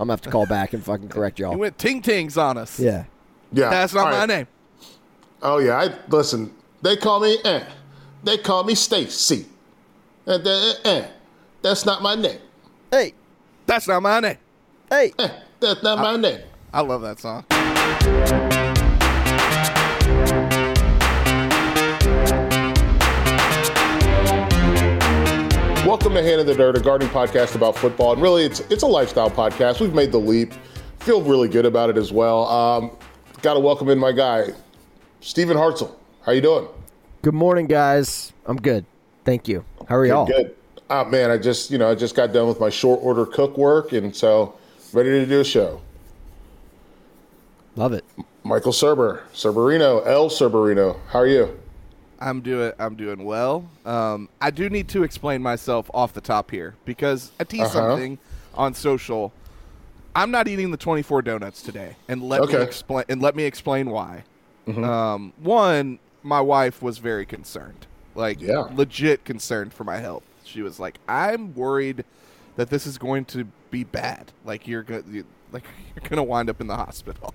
I'm gonna have to call back and fucking correct y'all. went ting tings on us. Yeah. Yeah. That's not all my right. name. Oh yeah, I listen. They call me eh. They call me Stacy. Eh, eh, eh. That's not my name. Hey, That's not my name. hey. Eh, that's not my name. I love that song. Welcome to Hand in the Dirt, a gardening podcast about football, and really, it's it's a lifestyle podcast. We've made the leap. Feel really good about it as well. Um, Got to welcome in my guy, Stephen Hartzell. How you doing? Good morning, guys. I'm good. Thank you. How are y'all? Good. Oh man, I just you know I just got done with my short order cook work, and so ready to do a show. Love it. Michael Surber, Surberino, El Surberino. How are you? I'm doing I'm doing well. Um, I do need to explain myself off the top here because I teased Uh-huh. something on social. I'm not eating the 24 donuts today, and let me explain and let me explain why. Mm-hmm. Um, one, my wife was very concerned, like Yeah. legit concerned for my health. She was like, "I'm worried that this is going to be bad. Like you're gonna you, like you're gonna wind up in the hospital."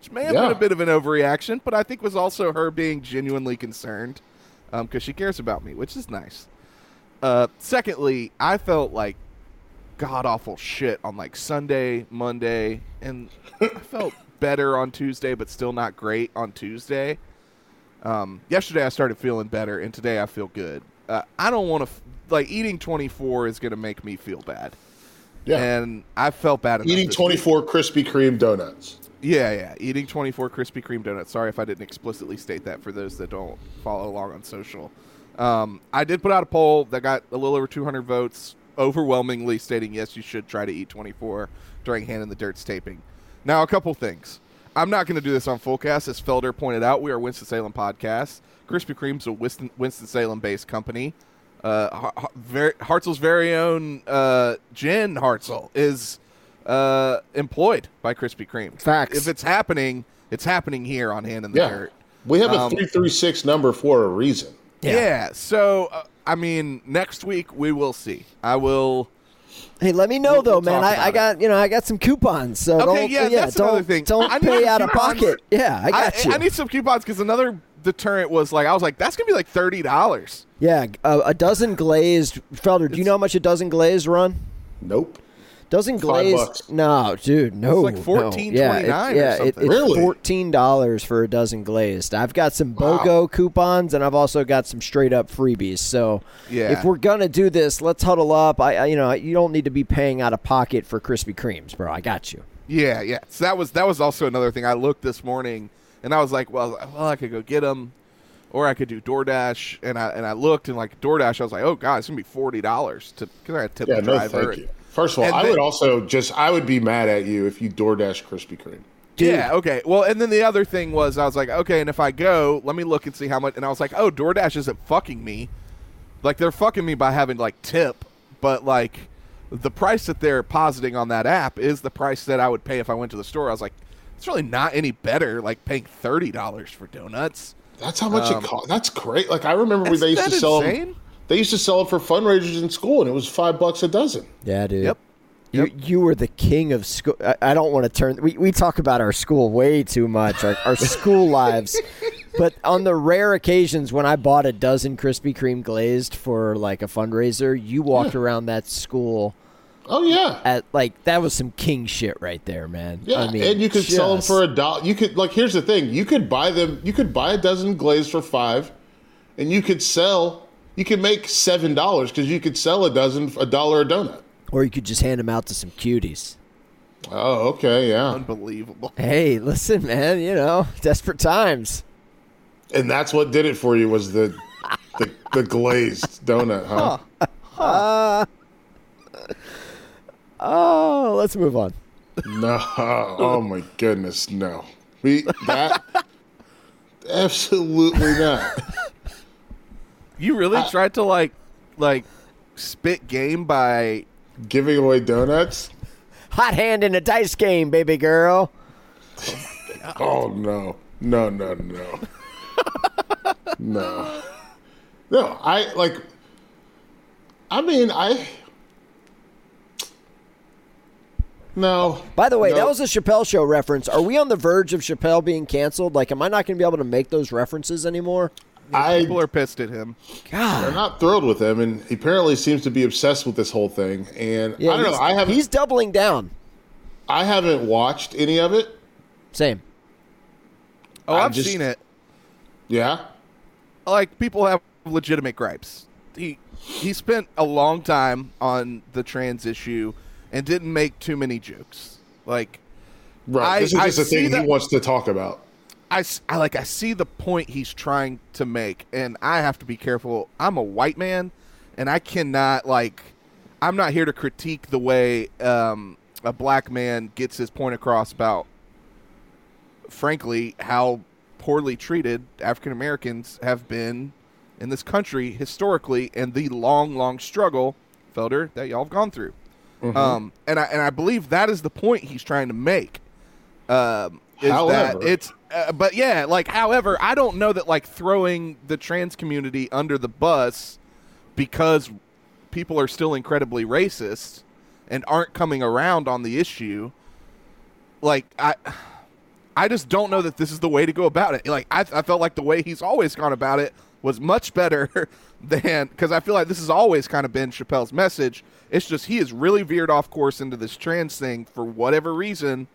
Which may have Yeah. been a bit of an overreaction, but I think was also her being genuinely concerned because she cares about me, which is nice. Uh, secondly, I felt like god awful shit on like Sunday, Monday, and I felt better on Tuesday, but still not great on Tuesday. Um, yesterday I started feeling better, and today I feel good. Uh, I don't want to f- like eating 24 is going to make me feel bad, Yeah. and I felt bad. Eating this week. 24 Krispy Kreme donuts. Yeah, yeah. Eating 24 Krispy Kreme donuts. Sorry if I didn't explicitly state that for those that don't follow along on social. Um, I did put out a poll that got a little over 200 votes, overwhelmingly stating yes, you should try to eat 24 during Hand in the Dirt's taping. Now, a couple things. I'm not going to do this on Fullcast. As Felder pointed out, we are Winston-Salem podcast. Krispy Kreme's a Winston- Winston-Salem-based company. Uh, very own uh, Jen Hartzell is uh, employed by Krispy Kreme. Facts. If it's happening, it's happening here on Hand in the Yeah. Dirt. We have a Um, 336 number for a reason. Yeah. So, uh, I mean, next week we will see. I will. Hey, let me know We'll- though, we'll man. talk I, about I it. got you know I got some coupons, so Okay, don't yeah, that's don't another thing. don't I pay some out of pocket. Yeah, I got you. I need some coupons because another deterrent was like I was like that's gonna be like thirty dollars. yeah, a, a dozen glazed. Felder, do you know how much a dozen glazed run? Nope. Dozen Five glazed? bucks. No, dude, no. like $14.29 Yeah, it- or yeah, it- it's Really? fourteen dollars for a dozen glazed. I've got some BOGO coupons, and I've also got some straight up freebies. So, Yeah. if we're gonna do this, let's huddle up. I, I, you know, you don't need to be paying out of pocket for Krispy Kremes, bro. I got you. Yeah, yeah. So that was that was also another thing. I looked this morning and I was like, well, well, I could go get them, or I could do DoorDash, and I and I looked and like DoorDash, I was like, oh god, it's gonna be forty dollars to because I had to tip Yeah, the no, driver. thank you. First of all, And I then- would also just I would be mad at you if you DoorDash Krispy Kreme. Yeah, okay. Well, and then the other thing was, I was like, okay, and if I go, let me look and see how much. And I was like, oh, DoorDash isn't fucking me. Like they're fucking me by having like tip, but like the price that they're positing on that app is the price that I would pay if I went to the store. I was like, it's really not any better. Like paying thirty dollars for donuts. That's how much it um, costs. That's great. Like I remember when Isn't they used that to sell insane? them. They used to sell it for fundraisers in school, and it was five bucks a dozen. Yeah, dude. Yep. You, you were the king of school. I, I don't want to turn. We, we talk about our school way too much, our, our school lives. But on the rare occasions when I bought a dozen Krispy Kreme glazed for like a fundraiser, you walked around that school Oh yeah, at like that was some king shit right there, man. yeah. I mean, and you could sell them for a dollar. You could like here's the thing: you could buy them. You could buy a dozen glazed for five, and you could sell. You could make seven dollars because you could sell a dozen a dollar a donut. or you could just hand them out to some cuties. Oh, okay, yeah. Unbelievable. Hey, listen, man. You know, desperate times. And that's what did it for you was the the, the glazed donut, huh? huh uh, Oh, let's move on. No. Oh my goodness, no. We that absolutely not. You really tried to like, like, spit game by Giving away donuts? Hot hand in a dice game, baby girl. Oh no. No, no, no. no. No, I like I mean, I No. By the way, No. that was a Chappelle show reference. Are we on the verge of Chappelle being canceled? Like, am I not going to be able to make those references anymore? I people are pissed at him. I'm God. not thrilled with him and he apparently seems to be obsessed with this whole thing and Yeah, I don't know, I haven't He's doubling down. I haven't watched any of it. Same. Oh, I I've just- seen it. Yeah. like people have legitimate gripes. He he spent a long time on the trans issue and didn't make too many jokes. Like Right. I- this is just a thing that- he wants to talk about. I, I like I see the point he's trying to make and I have to be careful. I'm a white man and I cannot like I'm not here to critique the way um, a black man gets his point across about frankly how poorly treated African Americans have been in this country historically and the long long struggle Felder that y'all have gone through. Um, and I and I believe that is the point he's trying to make. Um, is However- that it's uh, but yeah, like however, I don't know that like throwing the trans community under the bus because people are still incredibly racist and aren't coming around on the issue. Like I I just don't know that this is the way to go about it. Like I, I felt like the way he's always gone about it was much better than because I feel like this has always kind of been Chappelle's message. It's just he has really veered off course into this trans thing for whatever reason.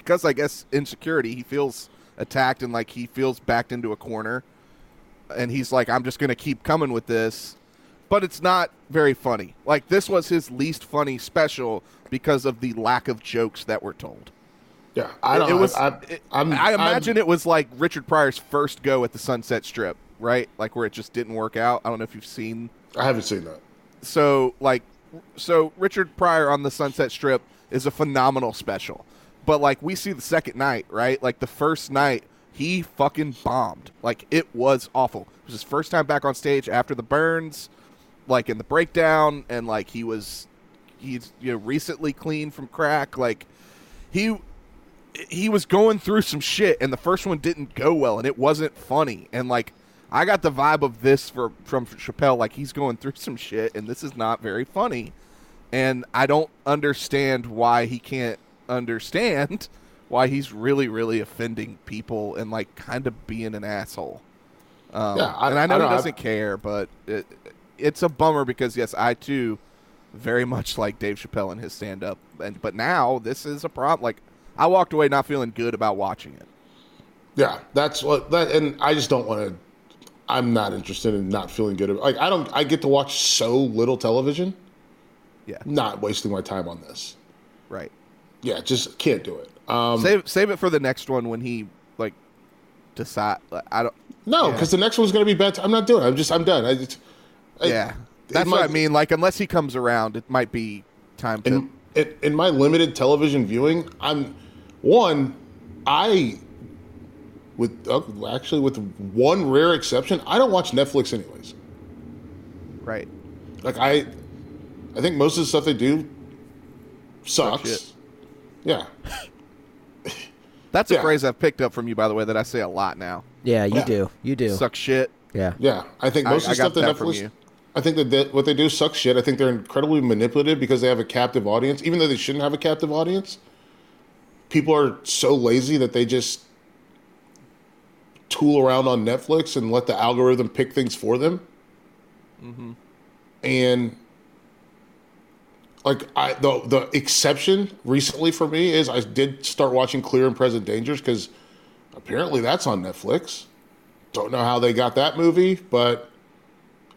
Because I guess insecurity, he feels attacked and like he feels backed into a corner, and he's like, "I'm just gonna keep coming with this." But it's not very funny. Like this was his least funny special because of the lack of jokes that were told. Yeah. I don't It was. I, it- I'm, I I'm- imagine it was like Richard Pryor's first go at the Sunset Strip, right? Like where it just didn't work out. I don't know if you've seen. I haven't seen that. So like, so Richard Pryor on the Sunset Strip is a phenomenal special, but like we see the second night, right? Like the first night, he fucking bombed. Like it was awful. It was his first time back on stage after the burns, like in the breakdown, and like he was, he's you know recently clean from crack. Like he he was going through some shit and the first one didn't go well and it wasn't funny and like I got the vibe of this for from Chappelle like he's going through some shit and this is not very funny and I don't understand why he can't understand why he's really really offending people and like kind of being an asshole um, Yeah, I- and I know I he I- doesn't care but it, it's a bummer because yes I too very much like Dave Chappelle and his stand up and but now this is a problem like I walked away not feeling good about watching it. Yeah, that's what that, and I just don't want to. I'm not interested in not feeling good. Like I don't. I get to watch so little television. Yeah. Not wasting my time on this. Right. Yeah, just can't do it. Um, Save save it for the next one when he like decide. I don't. No, Yeah. because the next one's going to be bad. I'm not doing. it. I'm just. I'm done. I just. I- Yeah, that's my- what I mean. Like, unless he comes around, it might be time to. In, in, in my limited television viewing, I'm one. I with uh, actually with one rare exception, I don't watch Netflix anyways. right. Like I, I think most of the stuff they do Suck sucks. Shit. Yeah, That's a Yeah. phrase I've picked up from you, by the way, that I say a lot now. Yeah, you Yeah. do. You do. Suck shit. Yeah. yeah. I think most I of the stuff got that, that from Netflix. you. I think that they, what they do sucks shit. I think they're incredibly manipulative because they have a captive audience, even though they shouldn't have a captive audience. People are so lazy that they just tool around on Netflix and let the algorithm pick things for them. Mm-hmm. And like I the the exception recently for me is I did start watching Clear and Present Dangers because apparently that's on Netflix. Don't know how they got that movie, but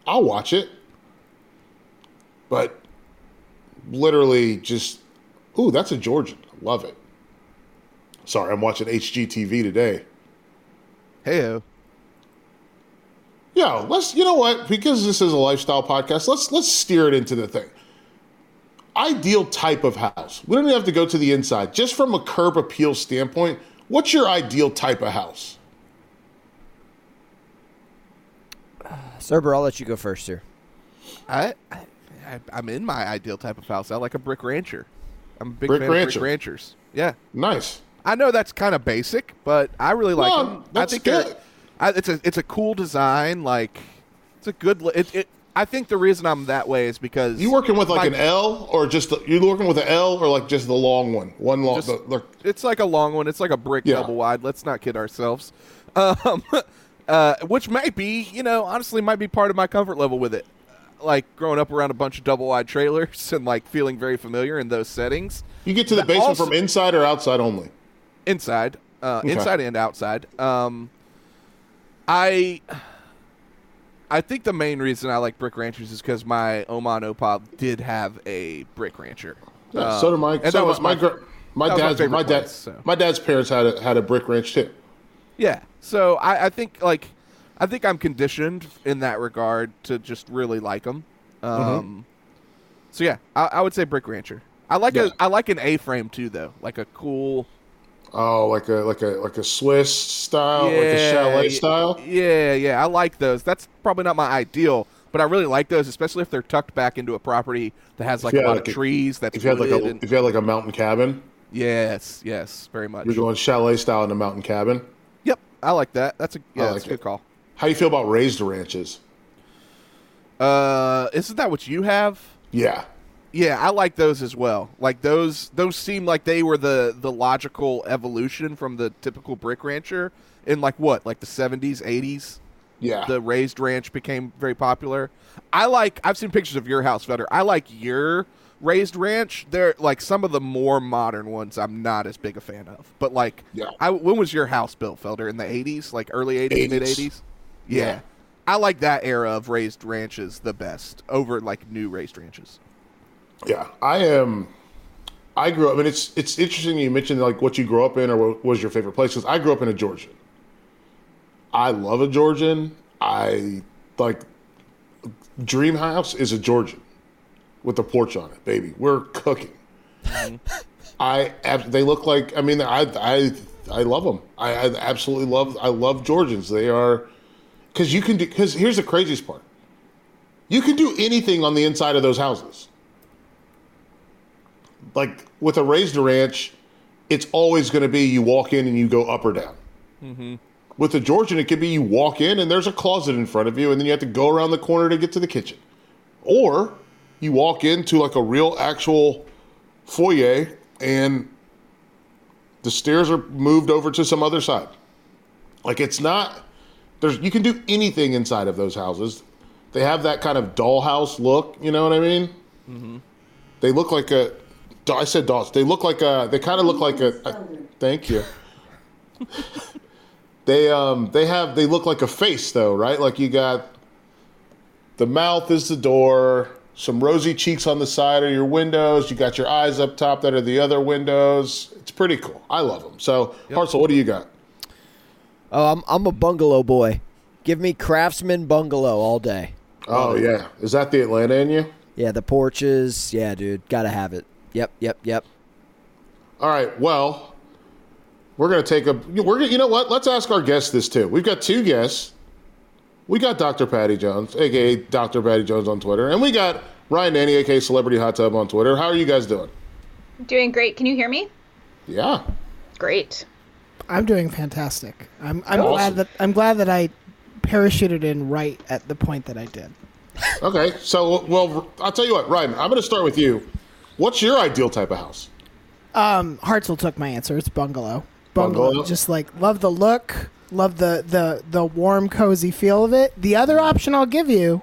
I'll watch it. But literally just ooh, that's a Georgian. I love it. Sorry, I'm watching HGTV today. Heyo. Yeah, let's. You know what? Because this is a lifestyle podcast, let's let's steer it into the thing. Ideal type of house. We don't even have to go to the inside. Just from a curb appeal standpoint, what's your ideal type of house? Surber, I'll let you go first sir. I, I, I'm in my ideal type of house. I like a brick rancher. I'm a big Brick fan rancher. of brick ranchers. Yeah. Nice. I know that's kind of basic, but I really like No, them. I that's think good. I, it's a it's a cool design. Like it's a good. It, it, I think the reason I'm that way is because You working with like my- an L or just the, you working with an L or like just the long one? One long. Just- the, the, It's like a long one. It's like a brick Yeah. double wide. Let's not kid ourselves. Um, uh, which might be, you know, honestly, might be part of my comfort level with it. Like growing up around a bunch of double wide trailers and like feeling very familiar in those settings. you get to the That basement also- from inside or outside only. inside, uh, Okay. inside and outside. Um, I, I think the main reason I like brick ranchers is because my Oman Opal did have a brick rancher. Yeah, Uh, so did my. and so that was my my, gr- my that my dad's my dad place, so. my dad's parents had a, had a brick ranch too. yeah. So I, I think like, I think I'm conditioned in that regard to just really like them. Um, Mm-hmm. so yeah, I, I would say brick rancher. I like Yeah. a I like an A frame too though, like a cool. Oh, like a like a like a Swiss style, like a chalet style. Yeah, yeah, I like those. That's probably not my ideal, but I really like those, especially if they're tucked back into a property that has like a lot like a- of trees. That's If you had like a and- if you had like a mountain cabin, yes, yes, very much. you're going chalet style in a mountain cabin. Yep, I like that. That's a yeah, I that's a good it. call. How do you feel about raised ranches? Uh, isn't that what you have? Yeah, Yeah, I like those as well. Like those, those seem like they were the the logical evolution from the typical brick rancher in like what, like the seventies, eighties. yeah. the raised ranch became very popular. I like I've seen pictures of your house, Felder. I like your raised ranch. They're like some of the more modern ones I'm not as big a fan of. But like Yeah. I when was your house built, Felder? In the 80s, like early 80s, 80s. mid 80s? Yeah. Yeah. I like that era of raised ranches the best over like new raised ranches. Yeah, I am. I grew up, and it's it's interesting you mentioned like what you grew up in or what was your favorite place. Because I grew up in a Georgian. I love a Georgian. I like dream house is a Georgian with a porch on it, baby. We're cooking. Mm-hmm. I they look like. I mean, I I I love them. I, I absolutely love. I love Georgians. They are because you can do. Because here's the craziest part. You can do anything on the inside of those houses like with a raised ranch, it's always going to be you walk in and you go up or down. Mm-hmm. With the Georgian, it could be you walk in and there's a closet in front of you, and then you have to go around the corner to get to the kitchen, or you walk into like a real actual foyer and the stairs are moved over to some other side. Like it's not there's you can do anything inside of those houses. They have that kind of dollhouse look, you know what I mean? Mm-hmm. They look like a. I said dolls. They look like a. They kind of look like a. a thank you. they um they have they look like a face though, right? Like you got the mouth is the door, some rosy cheeks on the side of your windows. You got your eyes up top that are the other windows. It's pretty cool. I love them. So, Hartzell, what do you got? Oh, I'm I'm a bungalow boy. Give me craftsman bungalow all day. Oh yeah, is that the Atlanta in you? Yeah, the porches. Yeah, dude, gotta have it. Yep, yep, yep. All right. Well, we're gonna take a. We're gonna, you know what? Let's ask our guests this too. We've got two guests. We got Dr. Patti Jones, aka Dr. Patti Jones on Twitter, and we got Ryan Nanny, aka Celebrity Hot Tub on Twitter. How are you guys doing? Doing great. Can you hear me? Yeah. Great. I'm doing fantastic. I'm I'm Awesome. glad that I'm glad that I parachuted in right at the point that I did. Okay. So, well, I'll tell you what, Ryan. I'm going to start with you. What's your ideal type of house? Um, Hartzell took my answer. It's bungalow. Bungalow. Bungalow? Just like love the look, love the the the warm, cozy feel of it. The other option I'll give you,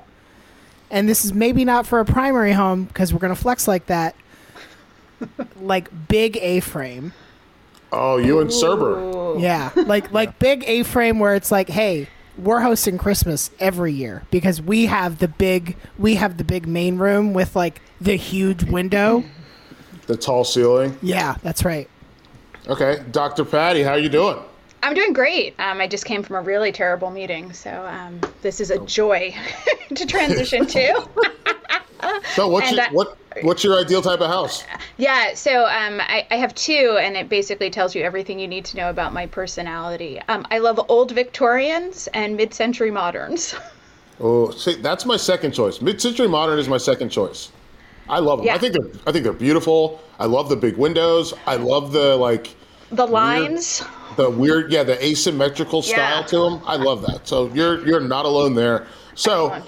and this is maybe not for a primary home because we're gonna flex like that. like big A-frame. Oh, you and Surber. Yeah, like like big A-frame where it's like, hey, we're hosting Christmas every year because we have the big we have the big main room with like the huge window. The tall ceiling. Yeah, that's right. Okay. Dr. Patti, how you doing? I'm doing great. Um, I just came from a really terrible meeting, so um, this is a joy to transition to. So, what's your, that- what what's your ideal type of house? yeah, so um, I, I have two, and it basically tells you everything you need to know about my personality. Um, I love old Victorians and mid-century moderns. Oh, see, that's my second choice. Mid-century modern is my second choice. I love them. Yeah. I think they're I think they're beautiful. I love the big windows. I love the like The lines. the weird yeah the asymmetrical style Yeah. to them. I love that. So you're you're not alone there. So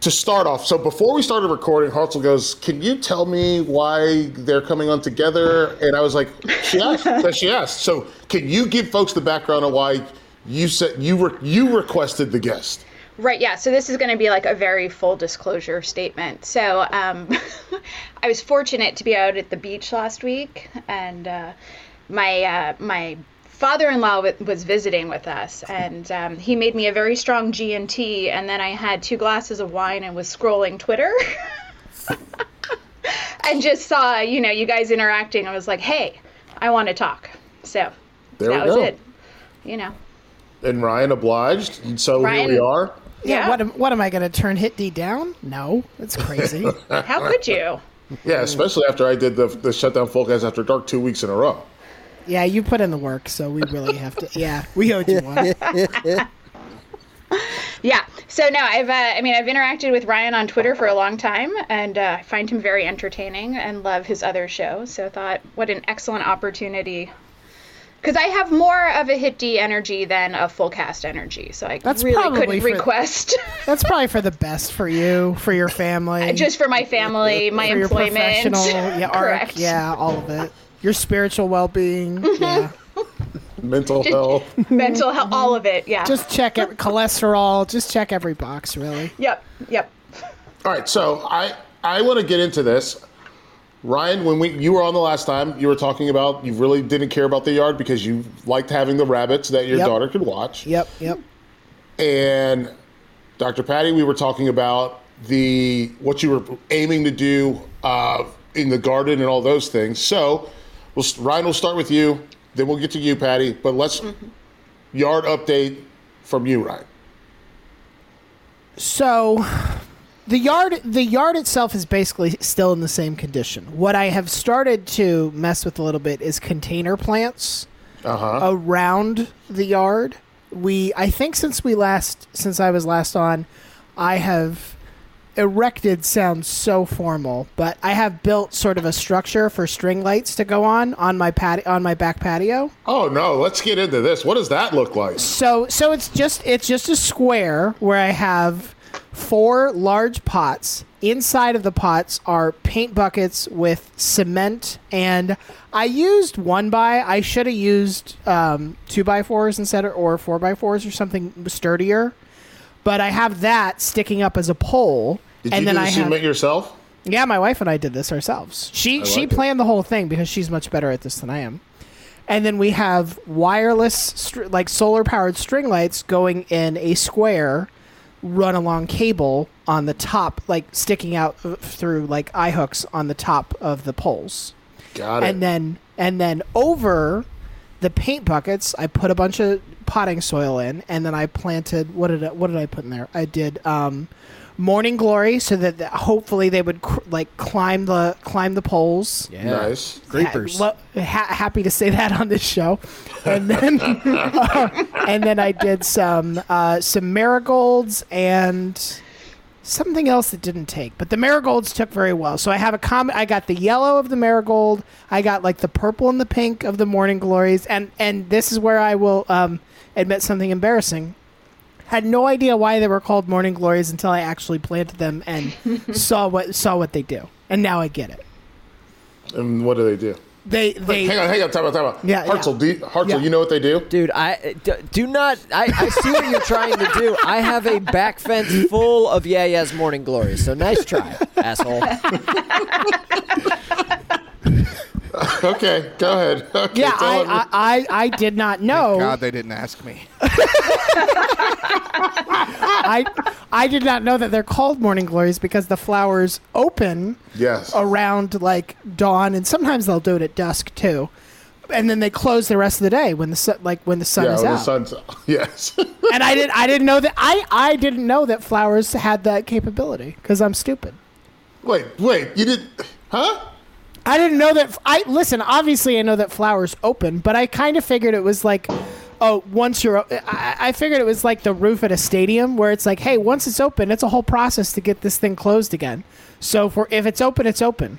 to start off, so before we started recording, Hartzell goes, "Can you tell me why they're coming on together?" And I was like, "She asked." she asked. So can you give folks the background on why you said you were you requested the guest? Right, yeah. So this is going to be like a very full disclosure statement. So um, I was fortunate to be out at the beach last week, and uh, my uh, my father-in-law w- was visiting with us, and um, he made me a very strong G and T, and then I had two glasses of wine and was scrolling Twitter. and just saw, you know, you guys interacting. I was like, "Hey, I want to talk." So There that we was go. it. You know. And Ryan obliged, and so Ryan- here we are. Yeah. What am, what am I going to turn Hit D down? No, that's crazy. How could you? Yeah, especially after I did the the shutdown full guys after dark two weeks in a row. Yeah, you put in the work, so we really have to. Yeah, we owe you one. Yeah. So no, I've uh, I mean I've interacted with Ryan on Twitter for a long time, and uh, I find him very entertaining and love his other show. So I thought, what an excellent opportunity. Because I have more of a hit D energy than a full cast energy, so I That's really couldn't for- request That's probably for the best for you, for your family, just for my family, my for employment. yeah, arc, Correct. yeah, all of it. Your spiritual well-being, yeah. Mental health. mental health, all of it. Yeah. Just check every, cholesterol. Just check every box, really. yep. Yep. All right, so I I want to get into this. Ryan, when we you were on the last time, you were talking about you really didn't care about the yard because you liked having the rabbits that your Yep. daughter could watch. Yep, yep. And Dr. Patti, we were talking about the what you were aiming to do uh, in the garden and all those things. So, we'll, Ryan, we'll start with you. Then we'll get to you, Patti. But let's mm-hmm. yard update from you, Ryan. So the yard the yard itself is basically still in the same condition. What I have started to mess with a little bit is container plants uh-huh. around the yard. We I think since we last since I was last on, I have erected sounds so formal, but I have built sort of a structure for string lights to go on on my pat on my back patio. Oh no, let's get into this. What does that look like? So so it's just it's just a square where I have four large pots. Inside of the pots are paint buckets with cement, and I used one by. I should have used um, two by fours instead of or four by fours or something sturdier. But I have that sticking up as a pole, Did and you then do the I have cement yourself? yeah, my wife and I did this ourselves. She she like it. planned the whole thing because she's much better at this than I am. And then we have wireless, str- like solar powered string lights going in a square, run along cable on the top, like sticking out through like eye hooks on the top of the poles Got it. and then and then over the paint buckets, I put a bunch of potting soil in, and then I planted. What did I, what did I put in there? I did um, morning glory, so that, that hopefully they would cr- like climb the climb the poles. Yeah. Nice. Creepers. Ha- lo- ha- happy to say that on this show, and then and then I did some uh, some marigolds and something else that didn't take, but the marigolds took very well. So I have a comment. I got the yellow of the marigold. I got like the purple and the pink of the morning glories, and and this is where I will um, admit something embarrassing. Had no idea why they were called morning glories until I actually planted them and saw what saw what they do, and now I get it. And what do they do? They they hang on, hang on, time out, time out. Yeah, Hartzell, yeah. do you, Hartzell, Yeah. you know what they do? Dude, I d- do not. I, I see what you're trying to do. I have a back fence full of yeah yeah's morning glories. So nice try, asshole. Okay, go ahead. Okay, Yeah, I, I, I, I did not know. God, they didn't ask me. I, I did not know that they're called morning glories because the flowers open yes. around like dawn, and sometimes they'll do it at dusk too, and then they close the rest of the day when the sun, like when the sun yeah, is when out. the sun's yes. and I didn't, I didn't know that. I, I didn't know that flowers had that capability because I'm stupid. wait, wait, you didn't, huh? I didn't know that. I listen. Obviously, I know that flowers open, but I kind of figured it was like, oh, once you're. I, I figured it was like the roof at a stadium where it's like, hey, once it's open, it's a whole process to get this thing closed again. So for if it's open, it's open.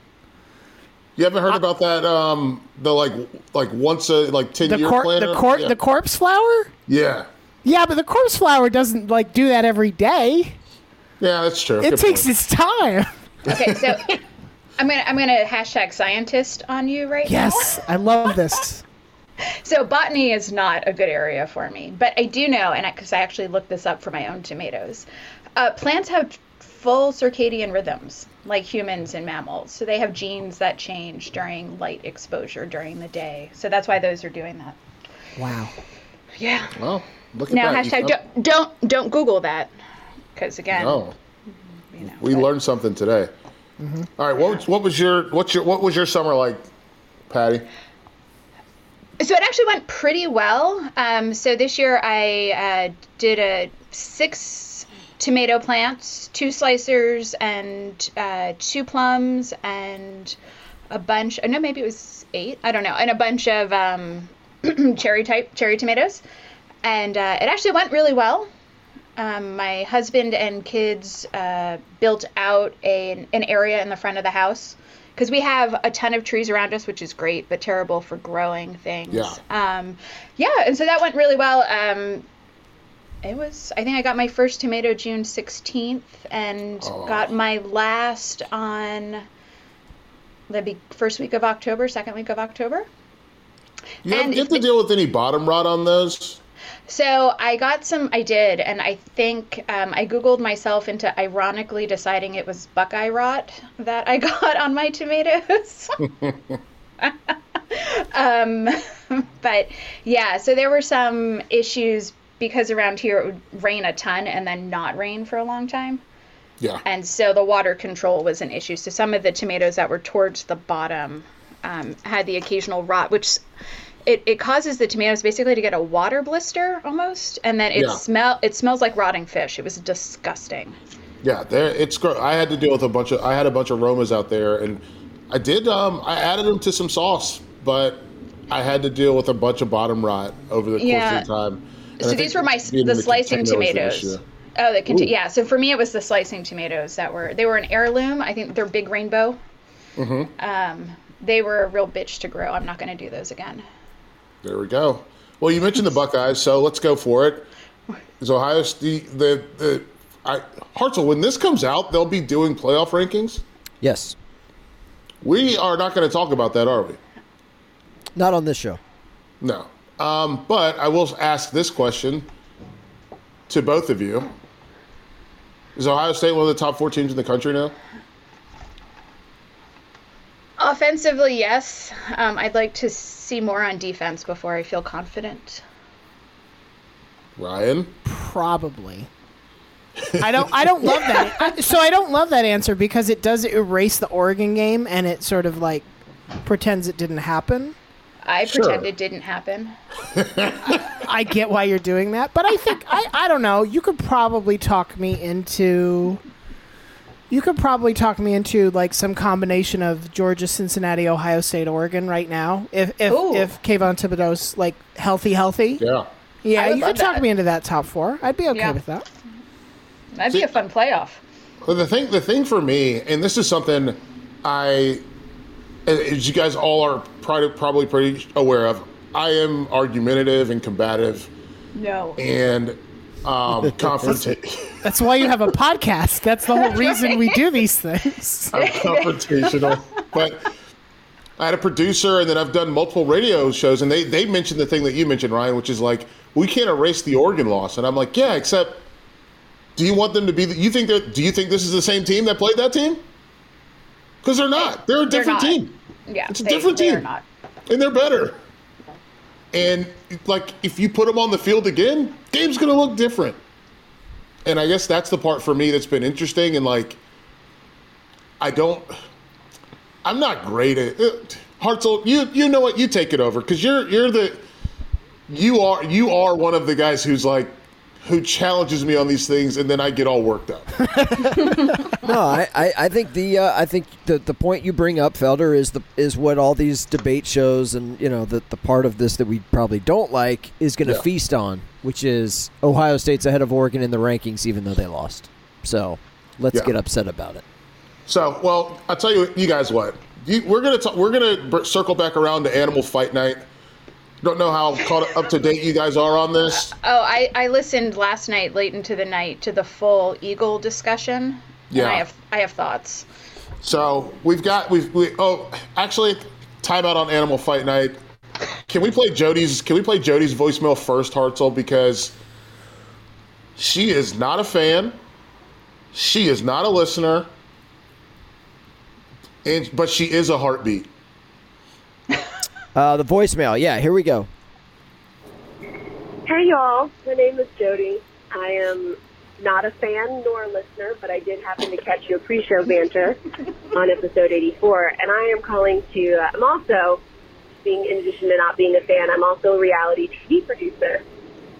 You haven't heard about that? Um, the like, like once a like ten The year cor- planner. the cor- yeah. the corpse flower. yeah, Yeah, but the corpse flower doesn't like do that every day. yeah, that's true. It Good takes point. its time. Okay, so I'm gonna I'm gonna hashtag scientist on you right now. Yes, I love this. So botany is not a good area for me, but I do know, and because I, actually looked this up for my own tomatoes, uh, plants have full circadian rhythms like humans and mammals. So they have genes that change during light exposure during the day. So that's why those are doing that. Wow. Yeah. Well, look at Now that. You hashtag don't don't don't Google that because again, No, you know, we but- learned something today. All right, what was, what was your what's your what was your summer like, Patti? So it actually went pretty well. Um, so this year I uh, did a six tomato plants, two slicers, and uh, two plums, and a bunch. Oh, no, maybe it was eight. I don't know, and a bunch of um, cherry type cherry tomatoes, and uh, it actually went really well. Um, my husband and kids uh, built out a, an area in the front of the house because we have a ton of trees around us, which is great, but terrible for growing things. Yeah. Um, yeah, and so that went really well. Um, it was, I think I got my first tomato June 16th and got my last on the be- first week of October, second week of October. You have, And you have to deal with any bottom rot on those? So I got some, I did, and I think um, I Googled myself into ironically deciding it was Buckeye rot that I got on my tomatoes. um, but yeah, so there were some issues because around here it would rain a ton and then not rain for a long time. Yeah. And so the water control was an issue. So some of the tomatoes that were towards the bottom um, had the occasional rot, which it, it causes the tomatoes basically to get a water blister almost, and then it Yeah. smell it smells like rotting fish. It was disgusting. Yeah, there it's I had to deal with a bunch of I had a bunch of aromas out there and I did um I added them to some sauce, but I had to deal with a bunch of bottom rot over the course of the time. And so think these were my the slicing container was the tomatoes. Oh, the conti- yeah. So for me, it was the slicing tomatoes that were they were an heirloom. I think they're big rainbow. Mm-hmm. Um, they were a real bitch to grow. I'm not going to do those again. There we go. Well, you mentioned the Buckeyes, so let's go for it. Is Ohio State the the I, Hartzell? When this comes out, they'll be doing playoff rankings. Yes. We are not going to talk about that, are we? Not on this show. No. Um, but I will ask this question to both of you: Is Ohio State one of the top four teams in the country now? Offensively, yes. Um, I'd like to see more on defense before I feel confident. Ryan. Probably. I don't. I don't love that. So I don't love that answer because it does erase the Oregon game and it sort of like pretends it didn't happen. I Sure. pretend it didn't happen. I get why you're doing that, but I think I I don't know. You could probably talk me into. You could probably talk me into like some combination of Georgia, Cincinnati, Ohio State, Oregon right now. If if Ooh. if Kayvon Thibodeaux's like healthy, healthy, Yeah. yeah, you could talk that. me into that top four. I'd be okay Yeah. with that. That'd See- be a fun playoff. Well, the thing, the thing for me, and this is something I, as you guys all are probably probably pretty aware of, I am argumentative and combative No. and um, confrontational. That's why you have a podcast. That's the whole reason we do these things. I'm confrontational, but. I had a producer, and then I've done multiple radio shows, and they, they mentioned the thing that you mentioned, Ryan, which is like we can't erase the Oregon loss, and I'm like, yeah, except do you want them to be? The, you think that? Do you think this is the same team that played that team? Because they're not. They're a They're different team. Yeah. It's a they, different they are team. not. and they're better. And like, if you put them on the field again, game's gonna look different. And I guess that's the part for me that's been interesting. And like, I don't, I'm not great at it. Hartzell. You you know what? You take it over because you're you're the, you are you are one of the guys who's like, who challenges me on these things, and then I get all worked up. No, I, I, I think the uh, I think the, the point you bring up, Felder, is the is what all these debate shows and you know the the part of this that we probably don't like is going to Yeah. feast on, which is Ohio State's ahead of Oregon in the rankings, even though they lost. So let's Yeah. get upset about it. So, well, I'll tell you, you guys what. You, we're gonna talk, we're gonna br- circle back around to Animal Fight Night. Don't know how caught up to date you guys are on this. Oh, I, I listened last night, late into the night, to the full Eagle discussion. Yeah. And I have I have thoughts. So we've got we've we, oh actually timeout on Animal Fight Night. Can we play Jody's Can we play Jody's voicemail first, Hartzell? Because she is not a fan. She is not a listener. And but she is a heartbeat. Uh, the voicemail, yeah, here we go. Hey y'all, my name is Jody. I am not a fan nor a listener, but I did happen to catch your pre-show banter on episode 84, and I am calling to. Uh, I'm also being, in addition to not being a fan, I'm also a reality TV producer,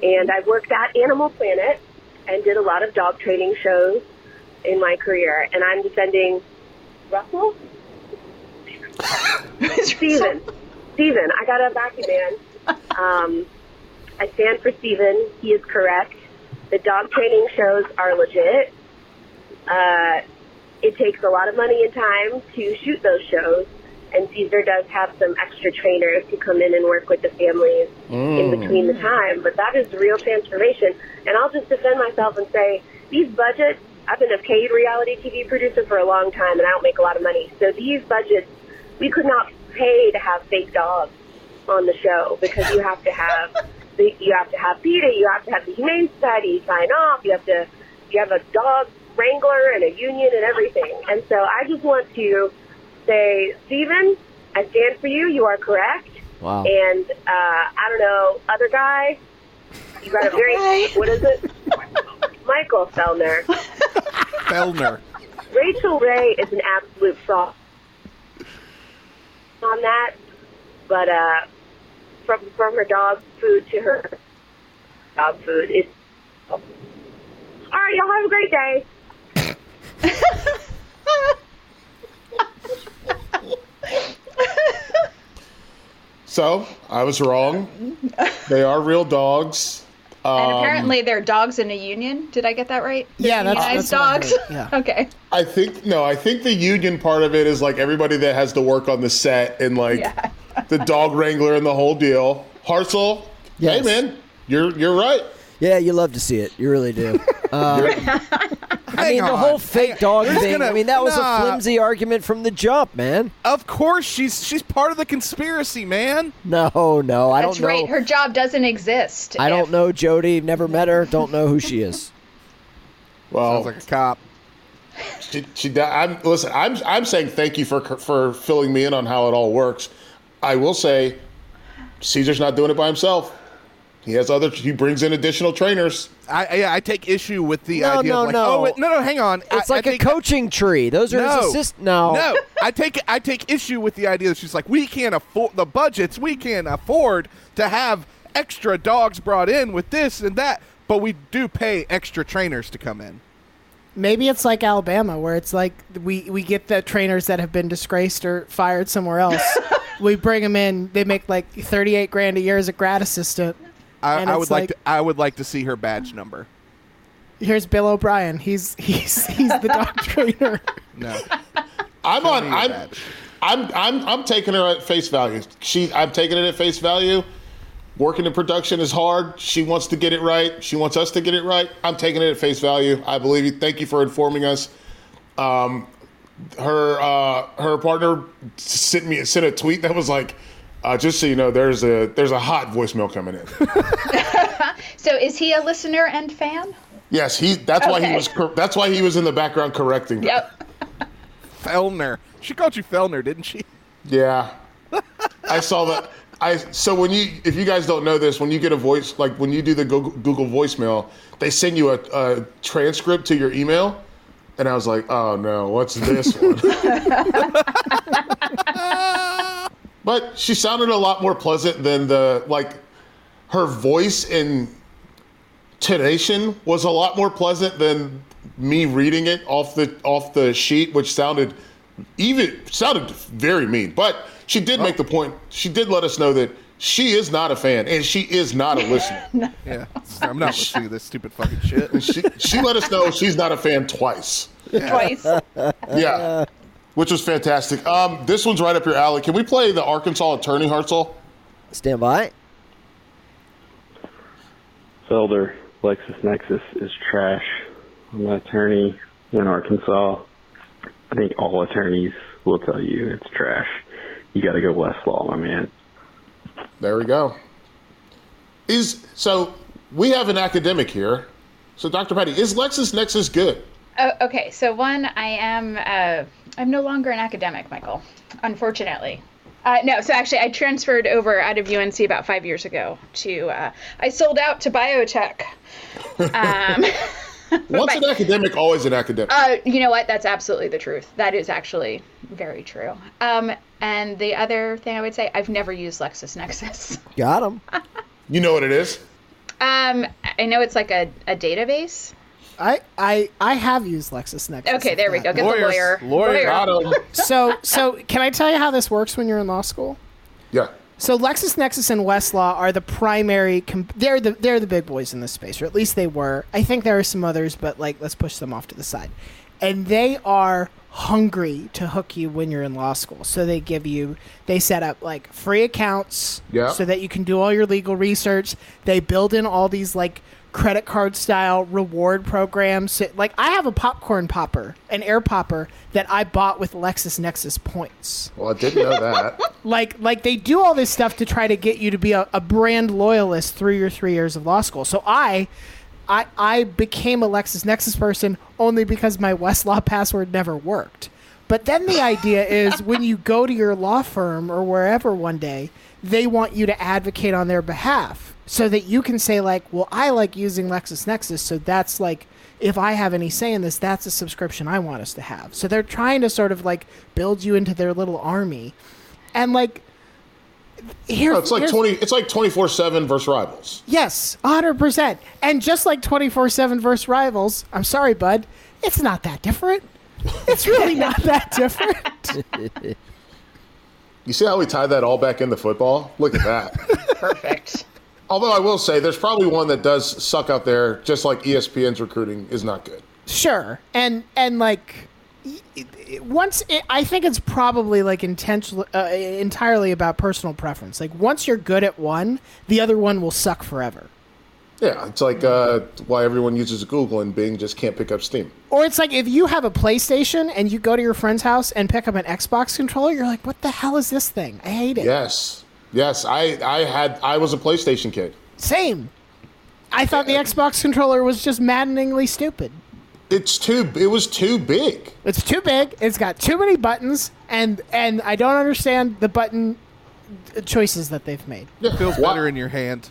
and I've worked at Animal Planet and did a lot of dog training shows in my career, and I'm defending Russell. Steven. Steven, I got a back man. Um, I stand for Steven. He is correct. The dog training shows are legit. Uh, it takes a lot of money and time to shoot those shows, and Cesar does have some extra trainers who come in and work with the families in between the time. But that is real transformation. And I'll just defend myself and say these budgets. I've been a paid reality TV producer for a long time, and I don't make a lot of money. So these budgets, we could not pay to have fake dogs on the show because you have to have the, you have to have PETA, you have to have the Humane Society sign off, you have to you have a dog wrangler and a union and everything. And so I just want to say, Stephen, I stand for you. You are correct. Wow. And uh, I don't know, other guy, you got a very what is it? Michael Fellner. Fellner. Rachael Ray is an absolute fraud on that, but uh, from from her dog food to her dog food, it's all right. Y'all have a great day. So I was wrong. They are real dogs. And Um, apparently they're dogs in a union. Did I get that right? Yeah, that's, Unionized that's what I dogs. Yeah. okay. I think no, I think the union part of it is like everybody that has to work on the set and like Yeah. the dog wrangler and the whole deal. Hartzell, Yes. hey man, you're you're right. Yeah, you love to see it. You really do. Uh, I mean, the whole fake dog There's thing. gonna- I mean, that was nah. a flimsy argument from the jump, man. Of course, she's she's part of the conspiracy, man. No, no, I That's don't know. That's right. Her job doesn't exist. I don't know Jody. Never met her. Don't know who she is. Well, Sounds like a cop. she, she, I'm listen. I'm I'm saying thank you for for filling me in on how it all works. I will say, Cesar's not doing it by himself. He has other. He brings in additional trainers. I yeah, I take issue with the No, idea no, of like, oh, no. oh wait, no, no, hang on. It's I- like I a take- coaching tree. Those are No, his assist. No, no. I take I take issue with the idea that she's like, we can't afford the budgets. We can't afford to have extra dogs brought in with this and that, but we do pay extra trainers to come in. Maybe it's like Alabama, where it's like we, we get the trainers that have been disgraced or fired somewhere else. we bring them in. They make like thirty eight grand a year as a grad assistant. I, And I would like, like- to. I would like to see her badge number. Here's Bill O'Brien. He's he's he's the dog trainer. No, I'm Show on. I'm. I'm. I'm. I'm taking her at face value. She. I'm taking it at face value. Working in production is hard. She wants to get it right. She wants us to get it right. I'm taking it at face value. I believe you. Thank you for informing us. Um, her uh, her partner sent me sent a tweet that was like, uh, just so you know, there's a there's a hot voicemail coming in. So is he a listener and fan? yes, he. That's why he was. That's why he was in the background correcting. her. Yep. Fellner. She called you Fellner, didn't she? Yeah, I saw that. I so when you if you guys don't know this, when you get a voice like when you do the Google, Google voicemail, they send you a, a transcript to your email, and I was like, oh no, what's this one? but she sounded a lot more pleasant than the like her voice and tonation was a lot more pleasant than me reading it off the off the sheet, which sounded even sounded very mean. But she did make the point. She did let us know that she is not a fan and she is not a listener. Yeah, I'm not listening to this stupid fucking shit. she she let us know she's not a fan twice. Twice. Yeah, which was fantastic. Um, this one's right up your alley. Can we play the Arkansas attorney Hartzell? stand by. Felder, LexisNexis is trash. I'm an attorney in Arkansas. I think all attorneys will tell you it's trash. You got to go Westlaw, my man. There we go. Is so we have an academic here. So Dr. Patti, is LexisNexis good? Oh, okay, so one, I am uh, I'm no longer an academic, Michael. Unfortunately. Uh, no, so actually, I transferred over out of UNC about five years ago to. Uh, I sold out to biotech. Um, Once an academic, always an academic. uh, you know what? That's absolutely the truth. That is actually very true. Um, and the other thing I would say, I've never used LexisNexis. Got him. You know what it is? Um, I know it's like a, a database. I I I have used LexisNexis. Okay, if there we go. Get the Lawyers. lawyer. Lawyer. Got him. So so can I tell you how this works when you're in law school? Yeah. So LexisNexis and Westlaw are the primary. Com- they're the they're the big boys in this space, or at least they were. I think there are some others, but like let's push them off to the side. And they are hungry to hook you when you're in law school. So they give you they set up like free accounts, Yeah. so that you can do all your legal research. They build in all these like credit card style reward programs. So, like I have a popcorn popper, an air popper that I bought with LexisNexis points Well, I didn't know that. like like they do all this stuff to try to get you to be a, a brand loyalist through your three years of law school. So I I I became a LexisNexis person only because my Westlaw password never worked. But then the idea is when you go to your law firm or wherever one day, they want you to advocate on their behalf so that you can say like, "Well, I like using LexisNexis, so that's like if I have any say in this, that's a subscription I want us to have." So they're trying to sort of like build you into their little army. And like here Oh, it's like twenty. It's like twenty four seven versus rivals. Yes, 100%. And just like 24/7 versus rivals, I'm sorry, bud, it's not that different. It's really not that different. You see how we tied that all back into football? Look at that. Perfect. Although I will say, there's probably one that does suck out there, just like ESPN's recruiting is not good. Sure. And and like once it, I think it's probably like intentionally uh, entirely about personal preference. Like once you're good at one, the other one will suck forever. Yeah, it's like uh, why everyone uses Google and Bing just can't pick up Steam. Or it's like if you have a PlayStation and you go to your friend's house and pick up an Xbox controller, you're like, "What the hell is this thing? I hate it." Yes, yes. I I had I was a PlayStation kid. Same. I thought the Xbox controller was just maddeningly stupid. It's too. It was too big. It's too big. It's got too many buttons, and and I don't understand the button choices that they've made. It Feels Why- better in your hand.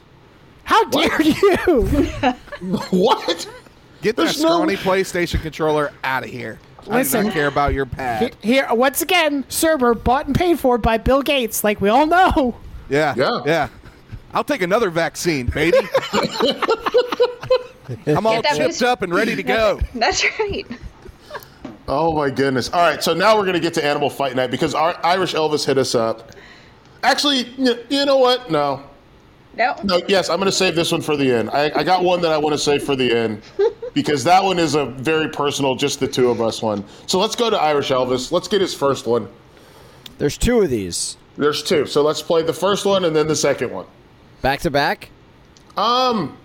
How dare you? what? Get that There's no- scrawny PlayStation controller out of here. I Listen. do not care about your pad. Here, once again, Surber bought and paid for by Bill Gates, like we all know. Yeah, Yeah. yeah. I'll take another vaccine, baby. I'm all Get chipped boost- up and ready to go. That's right. Oh my goodness! All right, so now we're gonna get to Animal Fight Night because our Irish Elvis hit us up. Actually, you, you know what? No, No. no. Yes, I'm gonna save this one for the end. I, I got one that I want to save for the end because that one is a very personal, just the two of us one. So let's go to Irish Elvis. Let's get his first one. There's two of these. There's two, so let's play the first one and then the second one. Back to back? Um,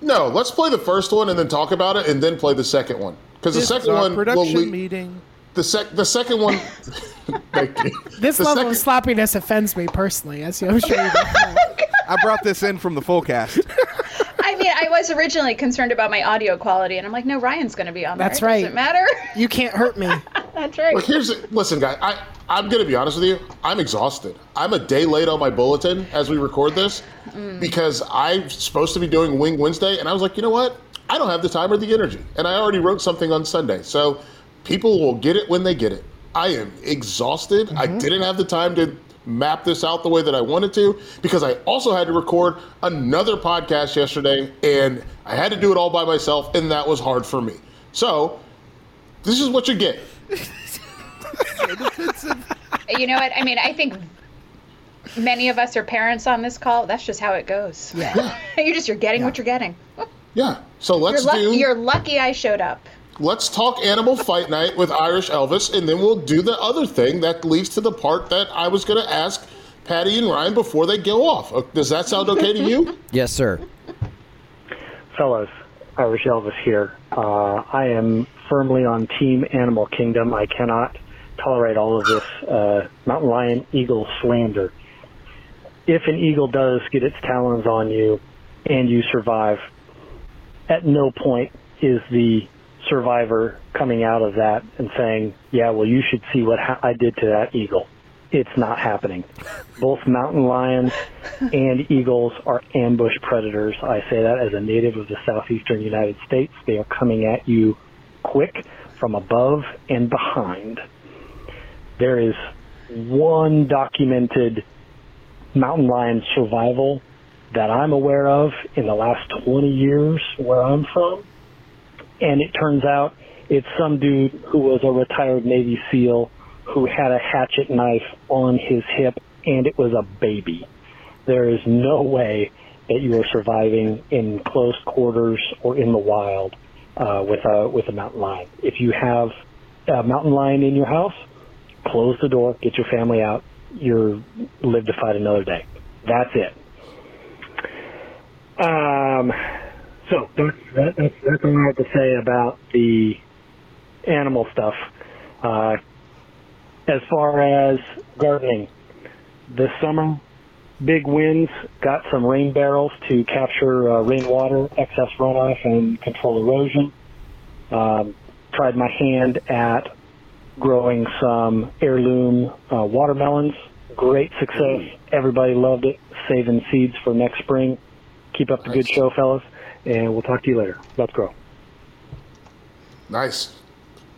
no, let's play the first one and then talk about it, and then play the second one because the This second is our one will production lead, meeting. the sec the second one. thank you. This The level second- of sloppiness offends me personally, as I'm sure you. I brought this in from the full cast. I mean, I was originally concerned about my audio quality, and I'm like, no, Ryan's going to be on there. That's It right. Doesn't matter. You can't hurt me. That's right. Look, here's listen, guys. I I'm gonna be honest with you. I'm exhausted. I'm a day late on my bulletin as we record this mm. because I'm supposed to be doing Wing Wednesday, and I was like, you know what? I don't have the time or the energy, and I already wrote something on Sunday, so people will get it when they get it. I am exhausted. I mm-hmm. didn't have the time to map this out the way that I wanted to because I also had to record another podcast yesterday, and I had to do it all by myself, and that was hard for me. So this is what you get. You know what? I mean, I think many of us are parents on this call. That's just how it goes. Yeah. you're just you're getting what you're getting. Yeah. So You're, let's do. you're lucky I showed up. Let's talk Animal Fight Night with Irish Elvis, and then we'll do the other thing that leads to the part that I was going to ask Patti and Ryan before they go off. Uh, Does that sound okay to you? Yes, sir. fellows, Irish Elvis here. Uh, I am firmly on Team Animal Kingdom. I cannot tolerate all of this uh, mountain lion eagle slander. If an eagle does get its talons on you and you survive, at no point is the survivor coming out of that and saying, "Yeah, well, you should see what ha- I did to that eagle." It's not happening. Both mountain lions and eagles are ambush predators. I say that as a native of the southeastern United States. They are coming at you quick from above and behind. There is one documented mountain lion survival that I'm aware of in the last 20 years where I'm from. And it turns out it's some dude who was a retired Navy SEAL who had a hatchet knife on his hip and it was a baby. There is no way that you are surviving in close quarters or in the wild uh, with a with a mountain lion. If you have a mountain lion in your house, close the door, get your family out. You're live to fight another day. That's it. Um, so that's, that, that's, that's all I have to say about the animal stuff. Uh, as far as gardening, this summer, big winds got some rain barrels to capture uh, rainwater, excess runoff, and control erosion. Um, tried my hand at growing some heirloom uh, watermelons. Great success. Everybody loved it. Saving seeds for next spring. Keep up the good show, fellas, and we'll talk to you later. Let's grow. Nice.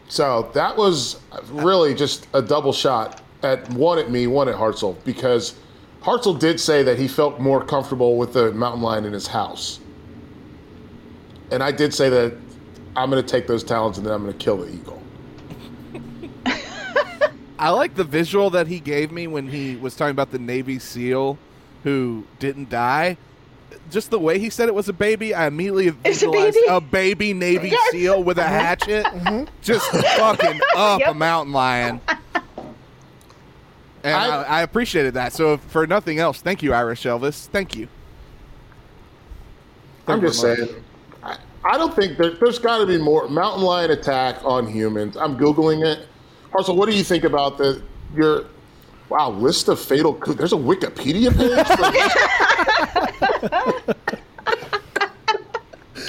So that was really just a double shot at one at me, one at Hartzell, because Hartzell did say that he felt more comfortable with the mountain lion in his house. And I did say that I'm going to take those talons and then I'm going to kill the eagle. I like the visual that he gave me when he was talking about the Navy SEAL who didn't die. Just the way he said it was a baby, I immediately It's a visualized baby? a baby Navy Yes. SEal with a uh-huh. hatchet, uh-huh. just fucking up a mountain lion. And I, I- I appreciated that. So, for nothing else, thank you, Irish Elvis. Thank you. I'm you just much. saying. I, I don't think there, there's got to be more mountain lion attack on humans. I'm googling it. Hartzell, what do you think about the your wow list of fatal? There's a Wikipedia page. For,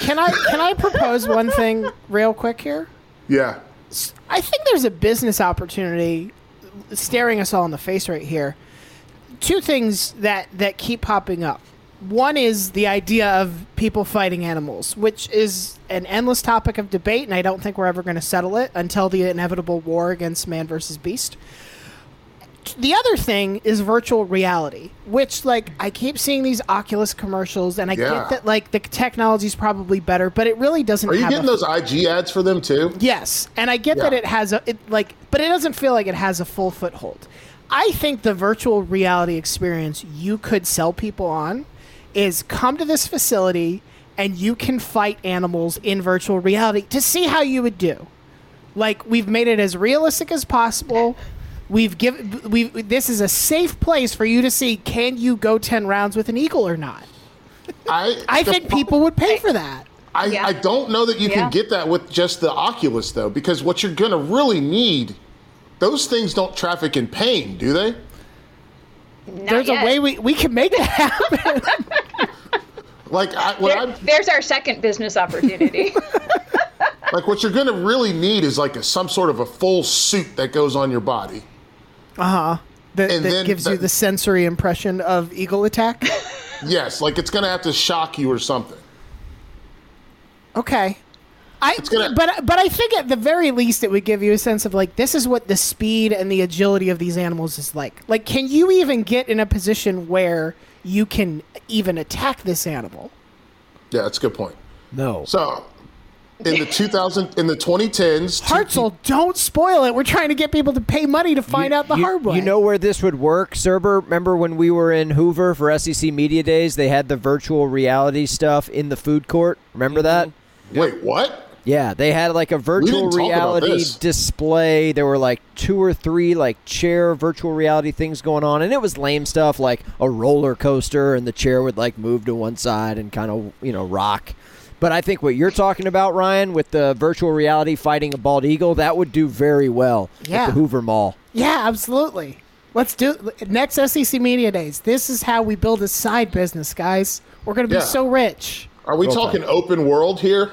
Can I can I propose one thing real quick here? yeah. I think there's a business opportunity staring us all in the face right here. Two things that that keep popping up. One is the idea of people fighting animals, which is an endless topic of debate, and I don't think we're ever going to settle it until the inevitable war against man versus beast. The other thing is virtual reality, which like I keep seeing these Oculus commercials, and I Yeah. get that like the technology's probably better, but it really doesn't. Are you getting a those IG ads for them too? Yes, and I get that it has a it, like, but it doesn't feel like it has a full foothold. I think the virtual reality experience you could sell people on is come to this facility and you can fight animals in virtual reality to see how you would do. Like we've made it as realistic as possible. We've given we this is a safe place for you to see can you go 10 rounds with an eagle or not. I I think pro- people would pay for that. I, Yeah. I don't know that you Yeah. can get that with just the Oculus though, because what you're gonna really need, those things don't traffic in pain, do they? Not There's yet. a way we, we can make it happen. Like I, what There- I'm there's our second business opportunity. like what you're gonna really need is like a, some sort of a full suit that goes on your body. Uh-huh. that, And that then gives you the- the sensory impression of eagle attack. Yes, like it's gonna have to shock you or something. Okay. I gonna- but but I think at the very least it would give you a sense of like this is what the speed and the agility of these animals is like. Like can you even get in a position where you can even attack this animal? Yeah, that's a good point. No. So, in the 2000, in the 2010s, two Hartzell, don't spoil it. We're trying to get people to pay money to find out the you, hard way. You know where this would work, Surber? Remember when we were in Hoover for SEC Media Days? They had the virtual reality stuff in the food court. Remember mm-hmm. that? pe- wait, what? Yeah, they had like a virtual didn't talk about reality display. There were like two or three like chair virtual reality things going on, and it was lame stuff like a roller coaster, and the chair would like move to one side and kind of you know rock. But I think what you're talking about, Ryan, with the virtual reality fighting a bald eagle, that would do very well Yeah. at the Hoover Mall. Yeah, absolutely. Let's do next SEC Media Days. This is how we build a side business, guys. We're going to be Yeah. so rich. Are we talking open world here?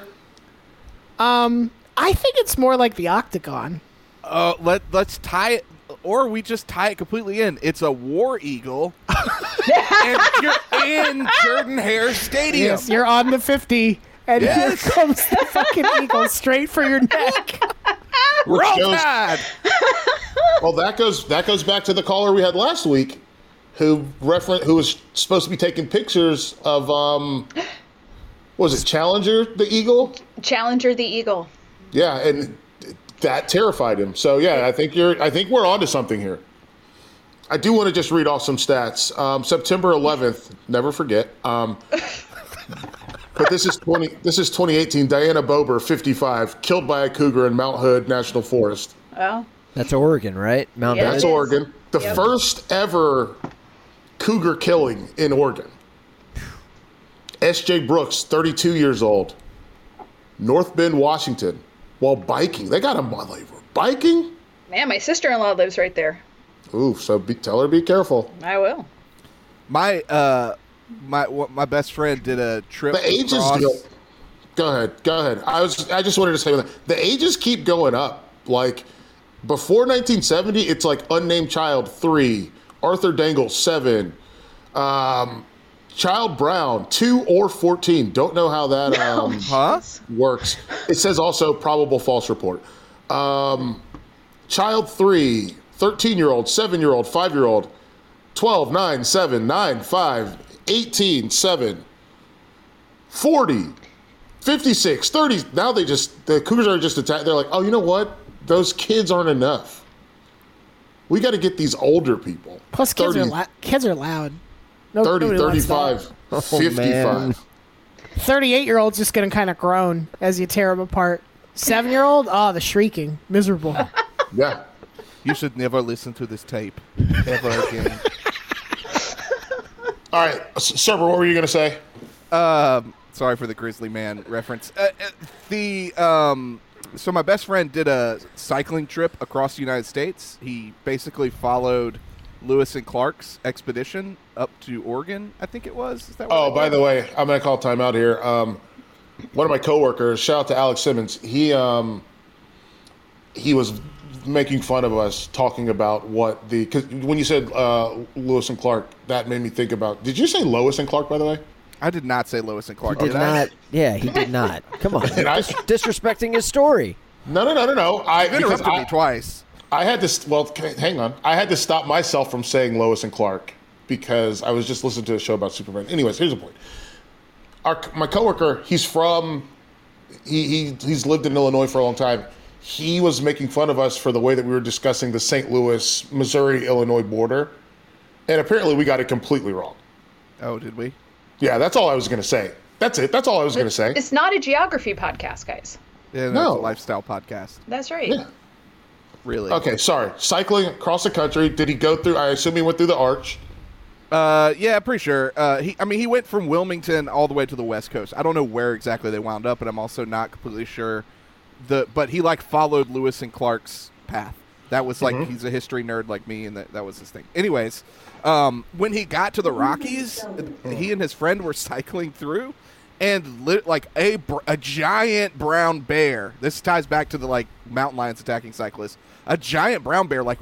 Um, I think it's more like the octagon. Uh, let let's tie it, or we just tie it completely in. It's a war eagle, and you're in Jordan Hare Stadium. Yes, you're on the 50, and Yes. here comes the fucking eagle straight for your neck. Roll goes- Tide. Well, that goes that goes back to the caller we had last week, who refer who was supposed to be taking pictures of um, was it Challenger the eagle? Challenger the Eagle. Yeah, and that terrified him. So yeah, I think you're. I think we're onto something here. I do want to just read off some stats. Um, September 11th, never forget. Um, but this is 20. This is 2018. Diana Bober, 55, killed by a cougar in Mount Hood National Forest. Well, That's Oregon, right? Mount Yeah. Hood? That's Oregon. The Yep. first ever cougar killing in Oregon. S.J. Brooks, 32 years old, North Bend, Washington, while biking. They got him while they were biking. man, my sister-in-law lives right there. Ooh, so be, tell her be careful. I will. My uh, my my best friend did a trip. The ages across- go. Go ahead, go ahead. I was. I just wanted to say that the ages keep going up. Like before 1970, it's like unnamed child three, Arthur Dangle seven, um, Child Brown two or 14. Don't know how that um, Huh? works. It says also probable false report. Um, child three, 13 year old, seven year old, five year old, 12, 9, 7, 9, 5, 18, 7, 40, 56, 30. Now they just, the Cougars are just attacked. They're like, oh, you know what? Those kids aren't enough. We got to get these older people. Plus, kids are la- kids are loud. No, 30, nobody wants that. 35, Oh, 55. man. 38 year old's just going to kind of groan as you tear him apart. Seven year old, oh, ah, the shrieking, miserable. Yeah. You should never listen to this tape ever again. All right. Surber, what were you going to say? Um, sorry for the Grizzly Man reference. Uh, uh, the um, so my best friend did a cycling trip across the United States. He basically followed Lewis and Clark's expedition up to Oregon. I think it was. Is that what Oh, by the way, I'm going to call timeout here. Um, one of my coworkers, shout out to Alex Simmons. He um, he was making fun of us talking about what the because when you said uh, Lewis and Clark, that made me think about. Did you say Lois and Clark by the way? I did not say Lois and Clark. Did did I? not. Yeah, he did not. Come on, I? Dis- disrespecting his story. No, no, no, no, no. I You because interrupted I, me twice. I had to. Well, hang on. I had to stop myself from saying Lois and Clark because I was just listening to a show about Superman. Anyways, here's the point. Our my coworker, he's from. He, he he's lived in Illinois for a long time. He was making fun of us for the way that we were discussing the St. Louis, Missouri, Illinois border, and apparently we got it completely wrong. Oh, did we? Yeah, that's all I was going to say. That's it. That's all I was going to say. It's not a geography podcast, guys. Yeah, that's No. a lifestyle podcast. That's right. Yeah. Really? Okay, sorry. Cycling across the country. Did he go through? I assume he went through the arch. Uh, yeah, pretty sure. Uh, he, I mean, he went from Wilmington all the way to the West Coast. I don't know where exactly they wound up, and I'm also not completely sure. The but he like followed Lewis and Clark's path. That was like he's a history nerd like me, and that that was his thing. Anyways, um, when he got to the Rockies, he and his friend were cycling through, and lit, like a a giant brown bear. This ties back to the like mountain lions attacking cyclists. A giant brown bear like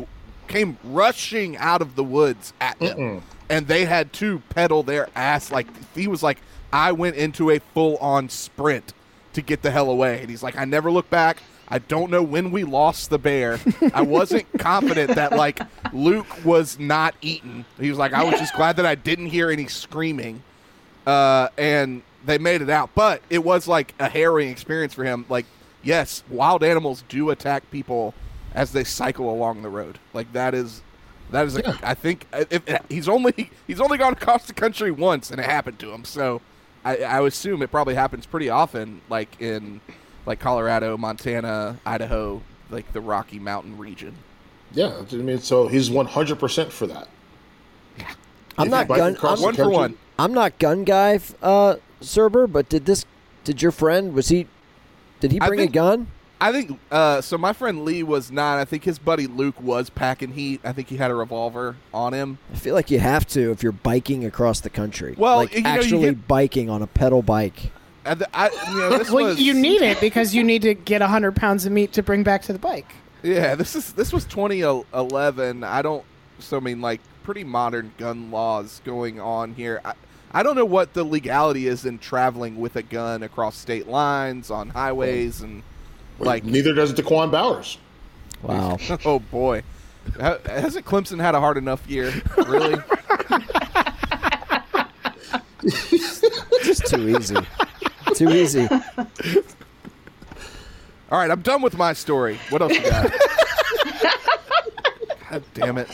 came rushing out of the woods at them, and they had to pedal their ass. Like he was like, I went into a full on sprint to get the hell away, and he's like, I never look back. I don't know when we lost the bear. I wasn't confident that like Luke was not eaten. He was like, I was just glad that I didn't hear any screaming. Uh, and they made it out, but it was like a harrowing experience for him. Like, yes, wild animals do attack people as they cycle along the road. Like that is that is. I think if, if- he's only he's only gone across the country once and it happened to him. So I, I assume it probably happens pretty often, like in like Colorado, Montana, Idaho, like the Rocky Mountain region. Yeah, I mean, so he's one hundred percent for that. I'm If not gun. I'm, One for one. I'm not gun guy, uh, Surber. But did this? Did your friend? Was he? Did he bring think- a gun? I think uh, so. My friend Lee was not. I think his buddy Luke was packing heat. I think he had a revolver on him. I feel like you have to if you're biking across the country. Well, like you know, you actually hit- biking on a pedal bike. And the, I, you know, this well, was, you need it because you need to get 100 pounds of meat to bring back to the bike. Yeah, this is this was 2011. I don't. So I mean, like pretty modern gun laws going on here. I, I don't know what the legality is in traveling with a gun across state lines on highways and like. Neither does Da'Quan Bowers. Wow. Oh boy, hasn't Clemson had a hard enough year? Really? Just too easy. too easy. All right, I'm done with my story. What else you got? God damn it.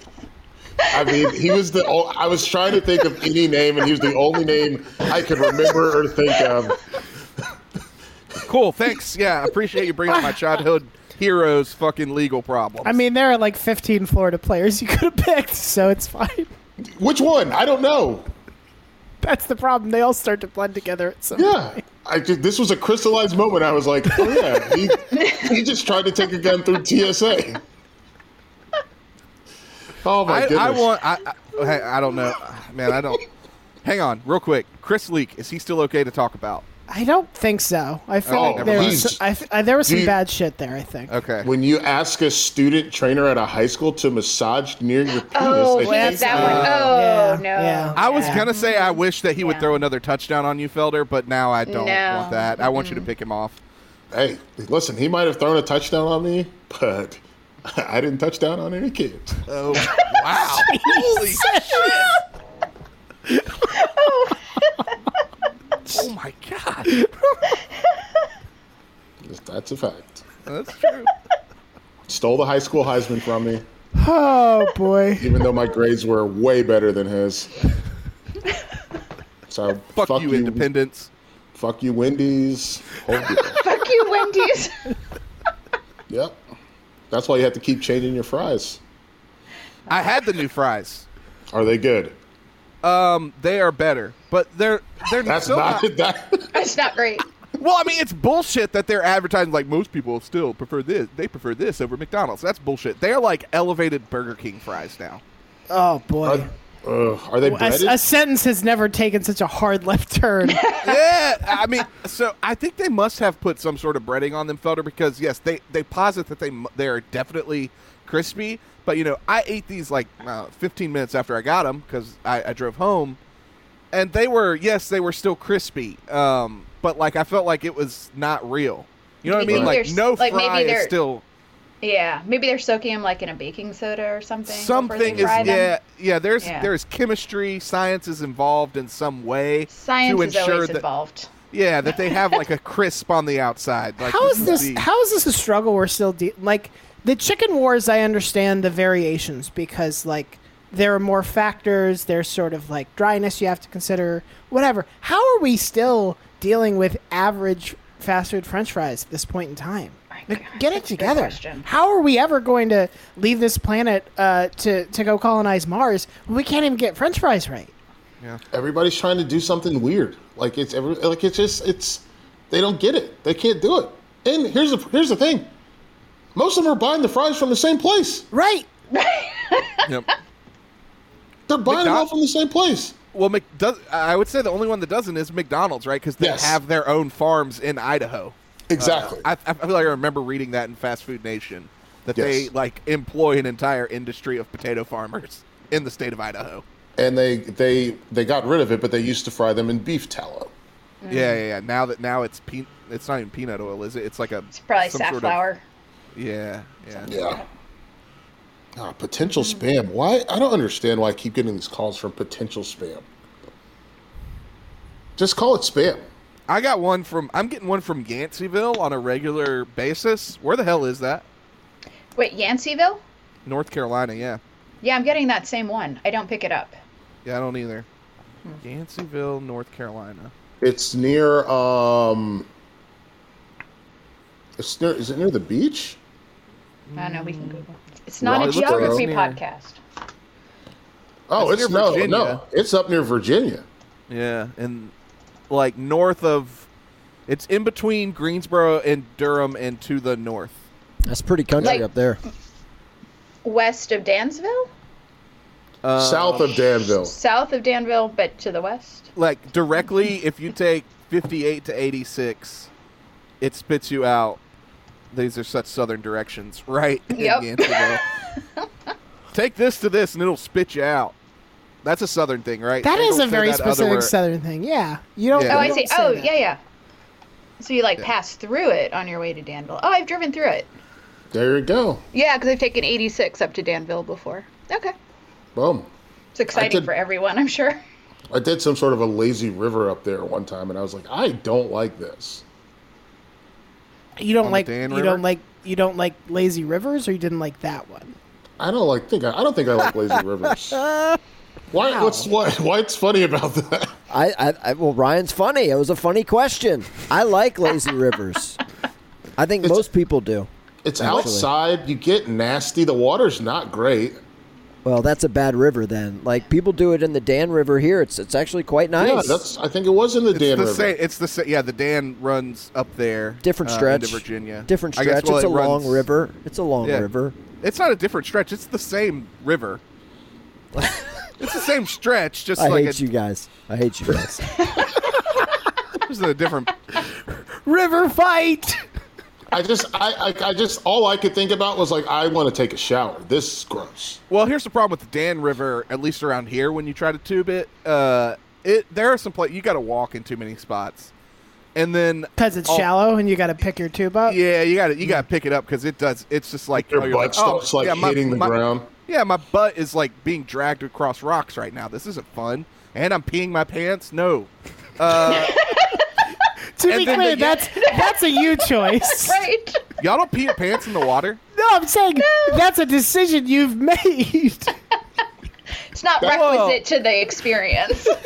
I mean, he was the. o- I was trying to think of any name, and he was the only name I could remember or think of. Cool. Thanks. Yeah, I appreciate you bringing up my childhood heroes' fucking legal problems. I mean, there are like 15 Florida players you could have picked, so it's fine. Which one? I don't know. That's the problem. They all start to blend together at some Yeah, point. I just, this was a crystallized moment. I was like, oh yeah, he, he just tried to take a gun through TSA. Oh my I, goodness! I want. I, I, oh, hey, I don't know, man. I don't. Hang on, real quick. Chris Leak is he still okay to talk about? I don't think so. I feel Oh, like there mind. was, He's- I f uh, there was some Do you- bad shit there, I think. Okay. when you ask a student trainer at a high school to massage near your penis, Oh, I he think- that one. Oh, yeah, no. yeah. I was Yeah. gonna say I wish that he would throw another touchdown on you, Felder, but now I don't No. want that. I want you to pick him off. Hey, listen, he might have thrown a touchdown on me, but I didn't touch down on any kids. Oh wow! Holy shit! oh my god! That's a fact. That's true. Stole the high school Heisman from me, Oh boy. even though my grades were way better than his. So Fuck, you, Independence. Fuck you, Wendy's. Whole. Fuck you, Wendy's. yep. That's why you have to keep changing your fries. I had the new fries. Are they good? Um, they are better, but they're they're That's still not not. that. That's not great. Well, I mean, it's bullshit that they're advertising like most people still prefer this. They prefer this over McDonald's. That's bullshit. They're like elevated Burger King fries now. Oh boy. Are, Ugh, are they A, breaded? a sentence has never taken such a hard left turn. yeah, I mean, so I think they must have put some sort of breading on them, Felder, because yes, they they posit that they they are definitely crispy. But you know, I ate these like uh, 15 minutes after I got them because I, I drove home, and they were yes, they were still crispy. Um, but like I felt like it was not real. You know what I mean? Like no like, maybe fry is they're- still Yeah, maybe they're soaking them like in a baking soda or something. something they is fry them. yeah yeah. There's Yeah. there's chemistry, science is involved in some way Science to is ensure always that involved. yeah that they have like a crisp on the outside. Like how is this? the- How is this a struggle we're still de- like the chicken wars? I understand the variations because like there are more factors. There's sort of like dryness you have to consider. Whatever. How are we still dealing with average fast food French fries at this point in time? Like, get it such a good together. How are we ever going to leave this planet uh, to to go colonize Mars? We can't even get French fries right. Yeah everybody's trying to do something weird. Like it's every, like it's just it's they don't get it. They can't do it. And here's the here's the thing. Most of them are buying the fries from the same place. Right. Yep. They're buying them all from the same place. Well, Mc, does, I would say the only one that doesn't is McDonald's, right? Because they Yes. have their own farms in Idaho. Exactly. Uh, I, I feel like I remember reading that in Fast Food Nation that they like employ an entire industry of potato farmers in the state of Idaho. and they they they got rid of it, but they used to fry them in beef tallow. Yeah, yeah, yeah. Now that now it's pe- it's not even peanut oil, is it? It's like a It's probably some sort of- safflower. Yeah, yeah. Yeah. Ah, potential spam. Why? I don't understand why I keep getting these calls from potential spam. Just call it spam. I got one from. I'm getting one from Yanceyville on a regular basis. Where the hell is that? Wait, Yanceyville? North Carolina. Yeah, Yeah, I'm getting that same one. I don't pick it up. yeah. I don't either. Yanceyville, North Carolina. It's near. um It's near. Is it near the beach? I don't know. We can Google. It's not a geography podcast. Oh, It's it's, near no, Virginia. no. It's up near Virginia. Yeah, and like north of, it's in between Greensboro and Durham, and to the north. That's pretty country Like- up there. West of Dansville? Uh, South of Danville. South of Danville, but to the west? Like directly, if you take 58 to 86, it spits you out. These are such southern directions, right? in Yep. Take this to this, and it'll spit you out. That's a southern thing, right? That They is a very specific southern thing. Yeah. You don't. Yeah. Oh, you I don't see. say Oh, that. yeah, yeah. So you like Yeah. pass through it on your way to Danville. Oh, I've driven through it. There you go. Yeah, because I've taken 86 up to Danville before. Okay. Boom. It's exciting did- for everyone, I'm sure. I did some sort of a lazy river up there one time, and I was like, I don't like this. You don't like. You River? don't like. You don't like lazy rivers, or you didn't like that one. I don't like think I, I don't think I like lazy rivers. Why? What's what? What's funny about that? I, I, I well, Ryan's funny. It was a funny question. I like lazy rivers. I think most people do. It's Actually. outside. You get nasty. The water's not great. Well, that's a bad river then. Like people do it in the Dan River here. It's it's actually quite nice. Yeah, that's. I think it was in the It's Dan the River. same. It's the same. Yeah, the Dan runs up there. different uh, stretch. into Virginia. Different I guess, stretch. well, it's a it long river. It's a long Yeah. river. It's not a different stretch. It's the same river. it's the same stretch, just I like hate a, you guys. I hate you guys. this is a different. River fight. I just, I, I, I just, all I could think about was like, I want to take a shower. This is gross. Well, here's the problem with the Dan River, at least around here. When you try to tube it, uh, it there are some places you got to walk in too many spots, and then Because it's Oh. shallow and you got to pick your tube up. yeah, you got to you got to pick it up because it does. It's just like Your oh, butt like, starts oh, like yeah, my- hitting the my- ground. Yeah, my butt is like being dragged across rocks right now. This isn't fun, and I'm peeing my pants. No. Uh, To And be clear, the- that's that's a you choice. Right? y'all don't pee your pants in the water. No, I'm saying that's a decision you've made. It's not Whoa. requisite to the experience.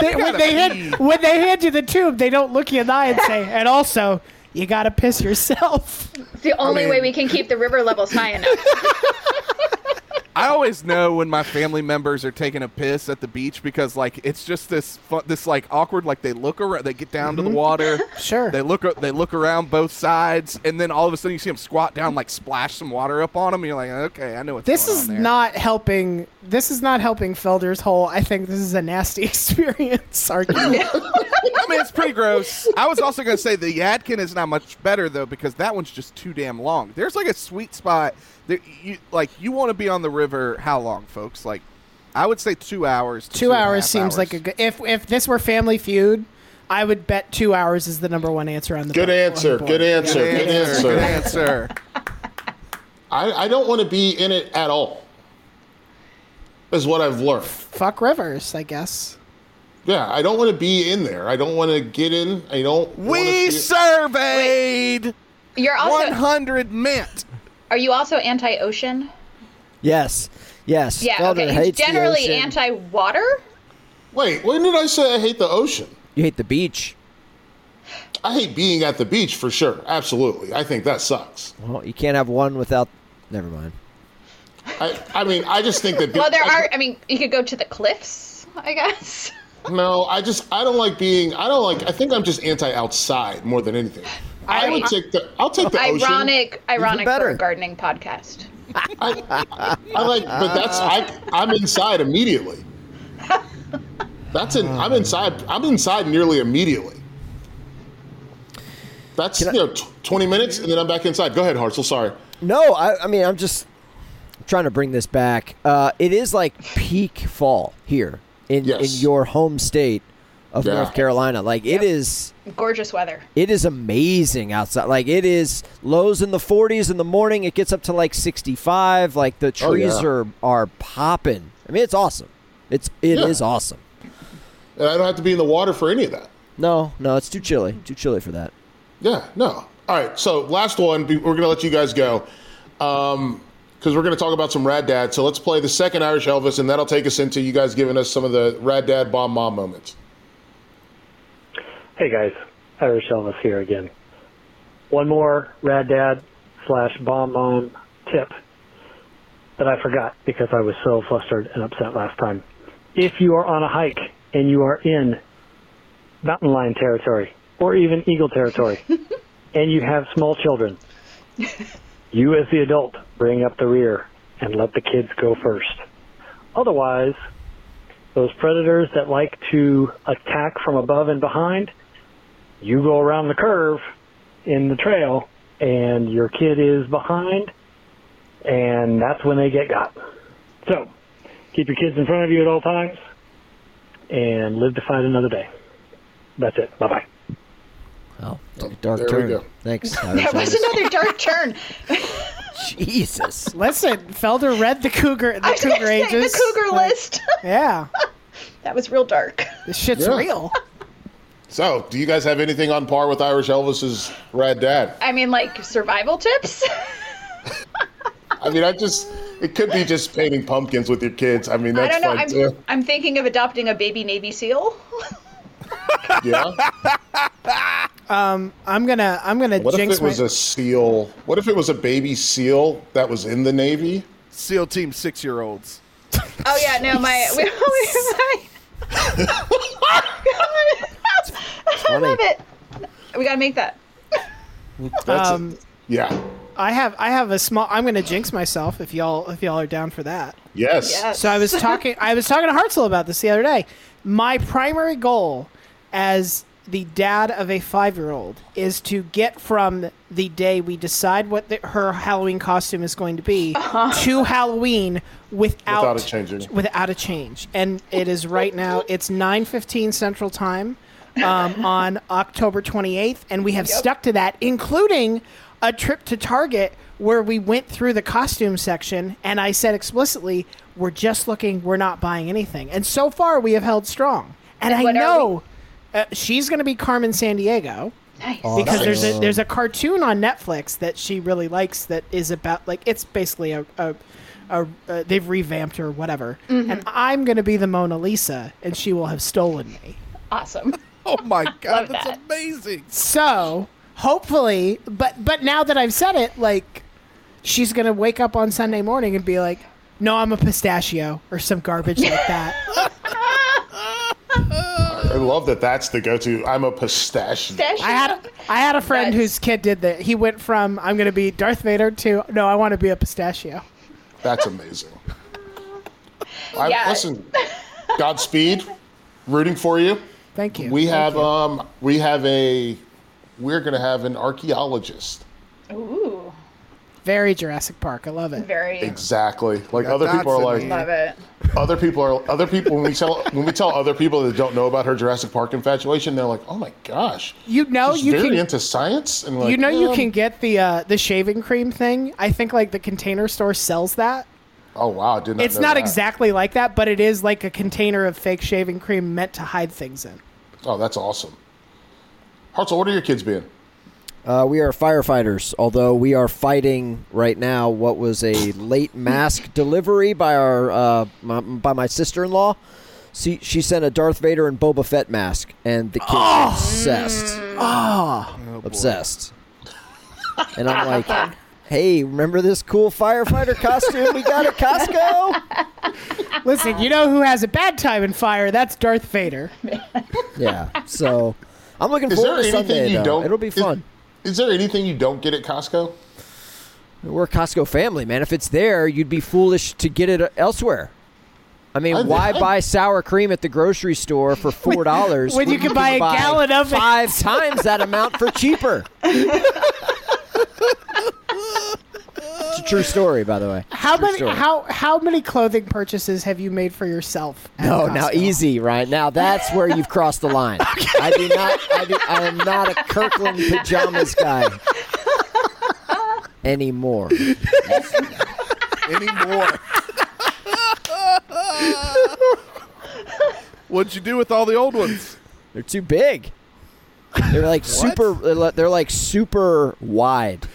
They, when they hand when they hand you the tube, they don't look you in the eye and say, "And also, you got to piss yourself." It's the only mean- way we can keep the river levels high enough. I always know when my family members are taking a piss at the beach because like it's just this fun, this like awkward like they look around they get down to the mm-hmm. water Sure. they look they look around both sides and then all of a sudden you see them squat down like splash some water up on them and you're like okay I know what's This going is on there. not helping. This is not helping Felder's whole. I think this is a nasty experience argument. I mean, it's pretty gross. I was also going to say the Yadkin is not much better though because that one's just too damn long. There's like a sweet spot that you like. You want to be on the river how long, folks? Like, I would say two hours. to two and a hours half seems hours. like a good. If if this were Family Feud, I would bet two hours is the number one answer on the Good board- on the answer. board. Good answer. Good answer. Good answer. I, I don't want to be in it at all. Is what I've learned. Fuck rivers, I guess. Yeah, I don't want to be in there. I don't want to get in. I don't. we feel- surveyed You're also 100 mint. Are you also anti-ocean? Yes. Yes. Yeah, Felder okay. hates the Generally anti-water. Wait, when did I say I hate the ocean? You hate the beach. I hate being at the beach for sure. Absolutely. I think that sucks. Well, you can't have one without. Never mind. I, I mean, I just think that. Well, there I- are. I mean, you could go to the cliffs, I guess. No, I just I don't like being. I don't like. I think I'm just anti outside more than anything. I, would take the. I'll take the ocean. Ironic, ironic for a gardening podcast. I like, but that's I. I'm inside immediately. That's in. I'm inside. I'm inside nearly immediately. That's you know tw- 20 minutes and then I'm back inside. Go ahead, Hartzell. Sorry. No, I, I mean, I'm just trying to bring this back. Uh, it is like peak fall here in, Yes. in your home state of Yeah. North Carolina. Like, it is. Gorgeous weather. It is amazing outside. Like it is lows in the 40s in the morning. It gets up to like 65. Like the Oh, trees yeah. are are popping. I mean, it's awesome. It's it is Yeah. awesome. And I don't have to be in the water for any of that. No, no, it's too chilly. Too chilly for that. Yeah, no. All right, so last one. We're going to let you guys go Um, because we're going to talk about some Rad Dad. So let's play the second Irish Elvis, and that'll take us into you guys giving us some of the Rad Dad Bomb Mom moments. Hey guys, Irish Elvis here again. One more Rad Dad slash Bomb Mom tip that I forgot because I was so flustered and upset last time. If you are on a hike and you are in mountain lion territory or even eagle territory and you have small children, you as the adult bring up the rear and let the kids go first. Otherwise, those predators that like to attack from above and behind, you go around the curve in the trail and your kid is behind and that's when they get got. So keep your kids in front of you at all times and live to fight another day. That's it. Bye bye. Oh, dark there we turn. go. Thanks. That was another dark turn. Jesus. Listen, Felder read the cougar, the I was gonna cougar say, ages. the cougar Like, list. Yeah, that was real dark. this shit's Yeah. real. So, do you guys have anything on par with Irish Elvis's Rad Dad? I mean, like survival tips. I mean, I just it could be just painting pumpkins with your kids. I mean, I that's don't know. fine I'm, too. I'm thinking of adopting a baby Navy SEAL. Yeah. Um, I'm gonna, I'm gonna jinx it. What if jinx it was my. a seal? What if it was a baby seal that was in the Navy? SEAL Team six year olds. Oh yeah, no, my. We, we, I love it. We gotta make that. That's it. um, Yeah. I have, I have a small. I'm gonna jinx myself if y'all, if y'all are down for that. Yes. Yes. So I was talking I was talking to Hartzell about this the other day. My primary goal as the dad of a 5-year-old is to get from the day we decide what the, her Halloween costume is going to be to Halloween without Without it changing. without a change. And it is right now it's 9:15 Central Time um, on October 28th and we have stuck to that including a trip to Target where we went through the costume section and I said explicitly, we're just looking, we're not buying anything. And so far we have held strong. And I what are know uh, she's going to be Carmen Sandiego Nice. because there's a there's a cartoon on Netflix that she really likes that is about like it's basically a, a, a, uh they've revamped her whatever and I'm going to be the Mona Lisa and she will have stolen me. Awesome. Oh my god, Love that's that. amazing. So hopefully, but but now that I've said it, like she's gonna wake up on Sunday morning and be like, No, I'm a pistachio or some garbage like that. I love that. That's the go-to. I'm a pistachio. I had I had a friend whose kid did that. He went from I'm going to be Darth Vader to no, I want to be a pistachio. That's amazing. I, Yeah. Listen, Godspeed. Rooting for you. Thank you. We Thank have you. um we have a we're gonna have an archaeologist. Ooh, very Jurassic Park. I love it. very. Exactly. Like got other people are like here. Love it. other people are other people when we tell when we tell other people that don't know about her Jurassic Park infatuation, they're like, "Oh my gosh, You know she's you very can into science." And we're you like, know you "Um, can get the uh, the shaving cream thing. I think like the container store sells that. Oh wow, I did not. It's know not that. exactly like that, but it is like a container of fake shaving cream meant to hide things in. Oh, that's awesome. Hartzell, what are your kids being? Uh, we are firefighters, although we are fighting right now what was a late mask delivery by our uh, my, by my sister-in-law. She, she sent a Darth Vader and Boba Fett mask, and the kids are obsessed. Oh, obsessed. And I'm like, hey, remember this cool firefighter costume we got at Costco? listen, you know who has a bad time in fire? That's Darth Vader. Yeah. So I'm looking Is there forward to Sunday. you though. don't? It'll be fun. Is, there anything you don't get at Costco? We're a Costco family, man. If it's there, you'd be foolish to get it elsewhere. I mean, I- why I- buy sour cream at the grocery store for four dollars when you can buy a gallon of it? five times that amount for cheaper? it's a true story, by the way. How True many story. how how many clothing purchases have you made for yourself? at No, now easy, right? Now that's where you've crossed the line. I do not. I, do, I am not a Kirkland pajamas guy anymore. Anymore. What'd you do with all the old ones? They're too big. They're like super. They're like super wide.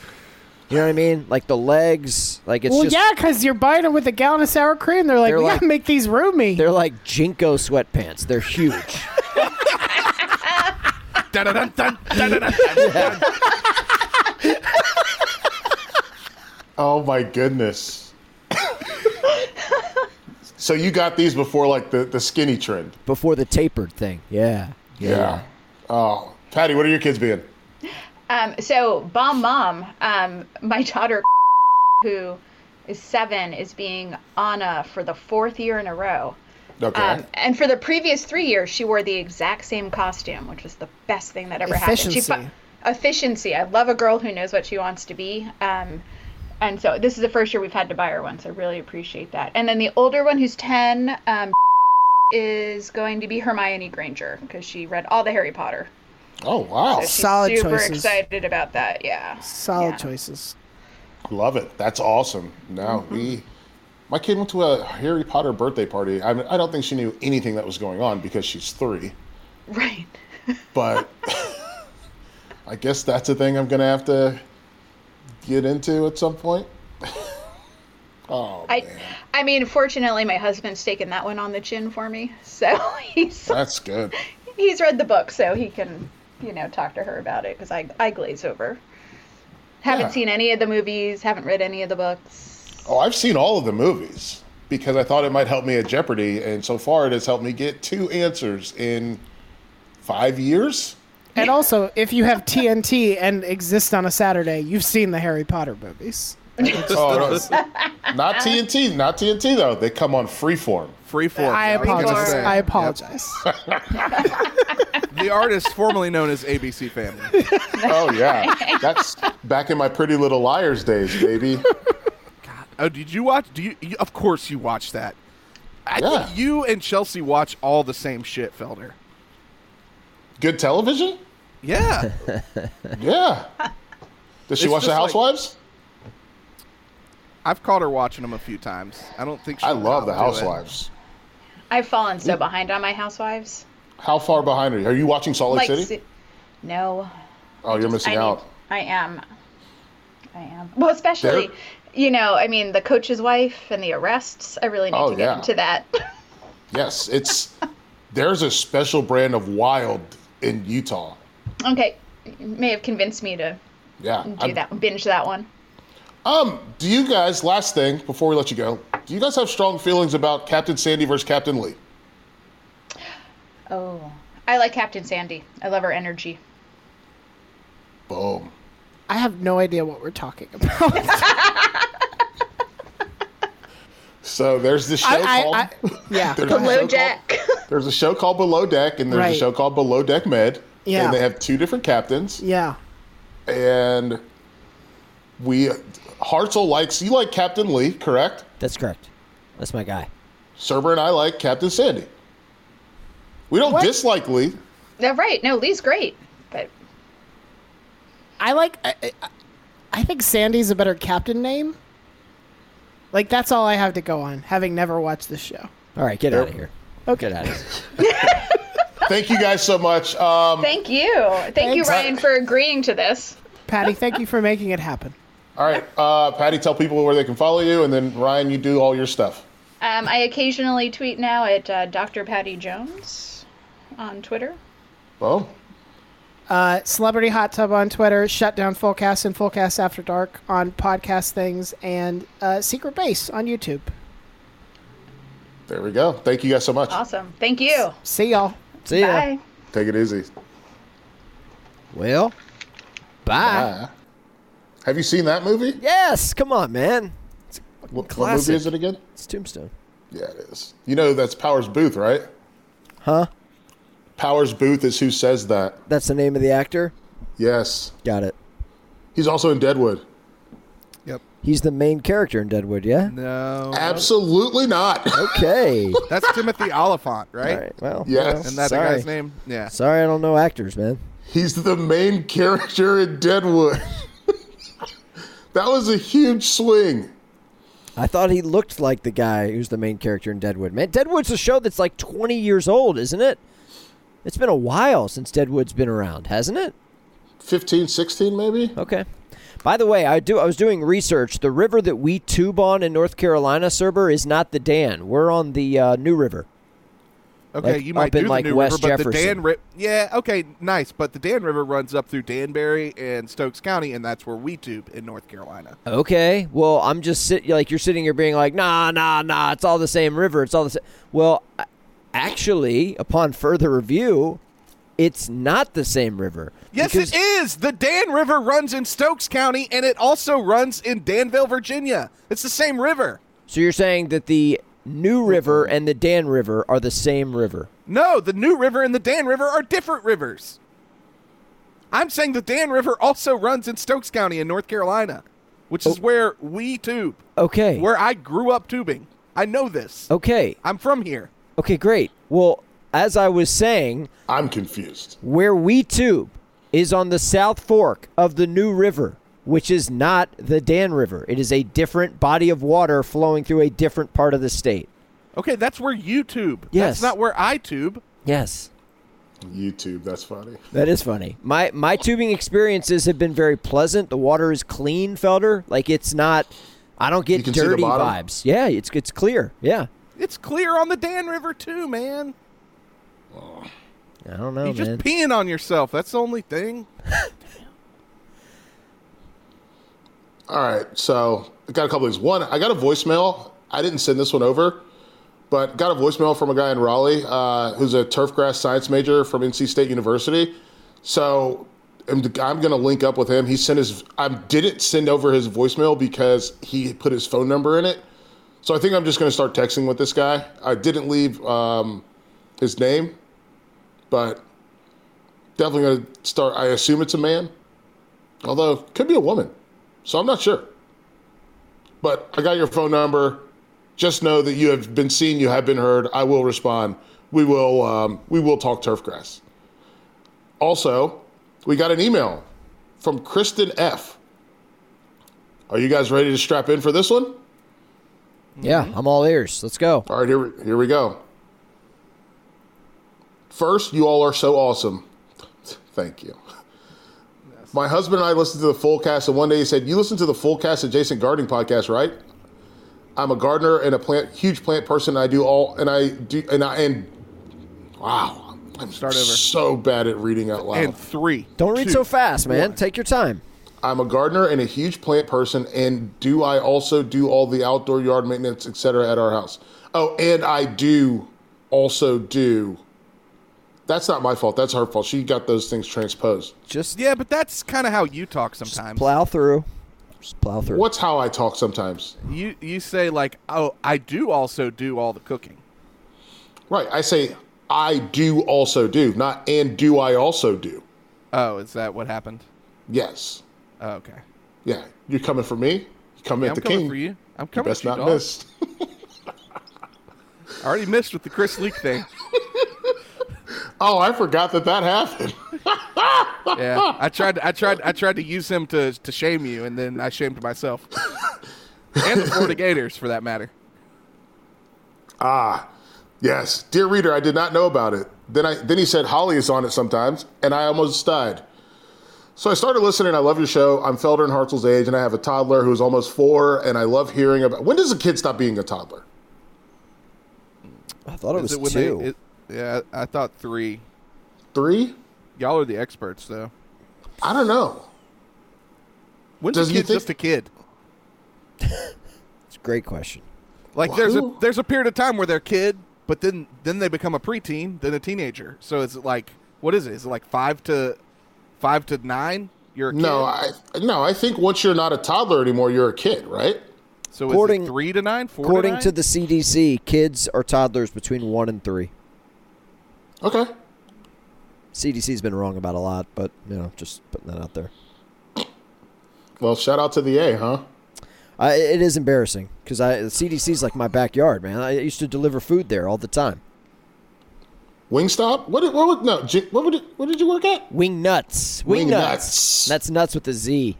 You know what I mean? Like the legs. Like it's well, just. yeah, because you're buying them with a gallon of sour cream. They're like, They're we like- gotta make these roomy. They're like JNCO sweatpants. They're huge. Oh my goodness. so you got these before like the, the skinny trend. Before the tapered thing. Yeah. Yeah. Oh, Patti, what are your kids being? Um, so, bomb mom, um, my daughter, who is seven, is being Anna for the fourth year in a row. Okay. Um, and for the previous three years, she wore the exact same costume, which was the best thing that ever happened. She Efficiency. efficiency. I love a girl who knows what she wants to be. Um, and so this is the first year we've had to buy her one, so I really appreciate that. And then the older one, who's 10, um, is going to be Hermione Granger because she read all the Harry Potter. Oh wow. So she's Solid super choices. excited about that. Yeah. Solid Yeah. choices. Love it. That's awesome. Now Mm-hmm. we. My kid went to a Harry Potter birthday party. I, mean, I don't think she knew anything that was going on because she's three. Right. But I guess that's a thing I'm going to have to get into at some point. oh, I, man. I mean, fortunately, my husband's taken that one on the chin for me, so he's That's good. he's read the book, so he can, you know, talk to her about it because I I glaze over. Haven't Yeah. seen any of the movies, haven't read any of the books. Oh, I've seen all of the movies because I thought it might help me at Jeopardy, and so far it has helped me get two answers in five years. And also, if you have TNT and exist on a Saturday, you've seen the Harry Potter movies. Oh, no, not TNT, not TNT though. They come on Freeform. Freeform. I was gonna apologize. say. I apologize. The artist formerly known as ABC Family. Oh yeah, that's back in my Pretty Little Liars days, baby. Oh, did you watch? Do you? you of course, you watched that. I Yeah. think you and Chelsea watch all the same shit, Felder. Good television. Yeah. Yeah. Does she It's watch The just like- Housewives? I've caught her watching them a few times. I don't think she I love The to it. Housewives. I've fallen so behind on my Housewives. How far behind are you? Are you watching Salt Lake Like, City? no, Oh, you're missing I need- out. I am. I am. Well, especially, you know, I mean, the coach's wife and the arrests. I really need Oh, to get yeah. into that. Yes, it's there's a special brand of wild in Utah. okay, you may have convinced me to Yeah. do I'm- that, binge that one. Um, do you guys? Last thing before we let you go, Do you guys have strong feelings about Captain Sandy versus Captain Lee? Oh, I like Captain Sandy. I love her energy. Boom. I have no idea what we're talking about. So there's this show I, called I, I, yeah. there's, go a ahead. Below show called, deck. there's a show called Below Deck, and there's Right. a show called Below Deck Med. Yeah. And they have two different captains. Yeah. And we Hartzell likes you like Captain Lee, correct? That's correct. That's my guy. Surber and I like Captain Sandy. We don't What? dislike Lee. no, right. No, Lee's great. But I like. I, I, I think Sandy's a better captain name. Like that's all I have to go on, having never watched this show. All right, get out of here. Okay. Get out of here. Thank you guys so much. Um, thank you. Thank you, Ryan, for agreeing to this. Patti, thank you for making it happen. All right, uh, Patti, tell people where they can follow you, and then Ryan, you do all your stuff. Um, I occasionally tweet now at uh, Dr. Patti Jones on Twitter. Well, Uh, Celebrity Hot Tub on Twitter, Shutdown Fullcast and Fullcast After Dark on podcast things, and uh, Secret Base on YouTube. there we go. Thank you guys so much. Awesome. Thank you. See y'all. See ya. Bye. Take it easy. Well, bye. Bye. Have you seen that movie? Yes, come on, man. What, what Classic. movie is it again? It's Tombstone. Yeah, it is. You know that's Powers Boothe, right? Huh? Powers Boothe is who says that. That's the name of the actor? Yes. Got it. He's also in Deadwood. Yep. He's the main character in Deadwood, yeah? No. Absolutely not. Okay. That's Timothy Olyphant, right? All right. Well, Yes. well, Isn't that sorry. the guy's name? Yeah. Sorry, I don't know actors, man. He's the main character in Deadwood. that was a huge swing. I thought he looked like the guy who's the main character in Deadwood. Man, Deadwood's a show that's like 20 years old, isn't it? It's been a while since Deadwood's been around, hasn't it? 15, 16 maybe? Okay. By the way, I do. I was doing research. The river that we tube on in North Carolina, Surber, is not the Dan. We're on the uh, New River. Okay, Like, you might up in, do the like, New West River, but the Dan River. Yeah, okay, nice. But the Dan River runs up through Danbury and Stokes County, and that's where we tube in North Carolina. Okay. Well, I'm just sit like you're sitting here being like, nah, nah, nah. It's all the same river. It's all the same. Well, actually, upon further review, it's not the same river. Yes, it is. The Dan River runs in Stokes County, and it also runs in Danville, Virginia. It's the same river. So you're saying that the New mm-hmm. River and the Dan River are the same river? No, the New River and the Dan River are different rivers. I'm saying the Dan River also runs in Stokes County in North Carolina, which is oh. where we tube, Okay. where I grew up tubing. I know this. Okay. I'm from here. Okay, great. Well, as I was saying, I'm confused. where we tube is on the South Fork of the New River, which is not the Dan River. It is a different body of water flowing through a different part of the state. Okay, that's where YouTube. Yes. That's not where I tube. Yes. YouTube, that's funny. That is funny. My my tubing experiences have been very pleasant. The water is clean, Felder. Like it's not I don't get can see the dirty vibes. Yeah, it's it's clear. Yeah. It's clear on the Dan River too, man. I don't know, You're just man. peeing on yourself. That's the only thing. All right, so I got a couple things. One, I got a voicemail. I didn't send this one over, but got a voicemail from a guy in Raleigh uh, who's a turfgrass science major from NC State University. So I'm, I'm going to link up with him. He sent his. I didn't send over his voicemail because he put his phone number in it. So I think I'm just going to start texting with this guy. I didn't leave um, his name, but definitely going to start. I assume it's a man, although could be a woman. So I'm not sure. But I got your phone number. Just know that you have been seen, you have been heard. I will respond. We will um, we will talk turfgrass. Also, we got an email from Kristen F. Are you guys ready to strap in for this one? Yeah, I'm all ears. Let's go. All right, here here we go. First, you all are so awesome. Thank you. My husband and I listened to the full cast, and one day he said, "You listen to the full cast adjacent gardening podcast, right?" I'm a gardener and a plant, huge plant person. I do all, and I do, and I and wow, I'm Start over. so bad at reading out loud. And three. Don't read two, so fast, man. one. Take your time. I'm a gardener and a huge plant person, and do I also do all the outdoor yard maintenance, etc., at our house? Oh, and I do also do. That's not my fault. That's her fault. She got those things transposed. Just Yeah, but that's kind of how you talk sometimes. plow through. Just plow through. What's how I talk sometimes? You you say like, "Oh, I do also do all the cooking." Right. I say I do also do, not and do I also do. Oh, is that what happened? Yes. Oh, okay. Yeah. You're coming for me. You coming Yeah, at I'm the coming king. for you. I'm coming. You coming best for you, not dog. miss. I already missed with the Chris Leak thing. Oh, I forgot that that happened. Yeah, I tried. I tried. I tried to use him to to shame you, and then I shamed myself, and the Florida Gators, for that matter. Ah, yes, dear reader, I did not know about it. Then I then he said Holly is on it sometimes, and I almost died. So I started listening. I love your show. I'm Felder and Hartzell's age, and I have a toddler who's almost four, and I love hearing about. When does a kid stop being a toddler? I thought it Is was when two. They, it, yeah, I thought three. Three? Y'all are the experts, though. I don't know. When's Does a he kid think- just a kid? it's a great question. Like there's a there's a period of time where they're kid, but then then they become a preteen, then a teenager. So it's like what is it? Is it like five to five to nine? You're a kid. No, I no. I think once you're not a toddler anymore, you're a kid, right? so according- is it three to nine? Four According to, to the CDC, kids are toddlers between one and three. Okay. CDC's been wrong about a lot, but you know, just putting that out there. Well, shout out to the A, huh? I, it is embarrassing because I the CDC's like my backyard, man. I used to deliver food there all the time. Wingstop? What? Did, what? Would, no. What? Would it, what did you work at? Wing nuts, wing, Wing nuts. nuts. That's nuts with a Z.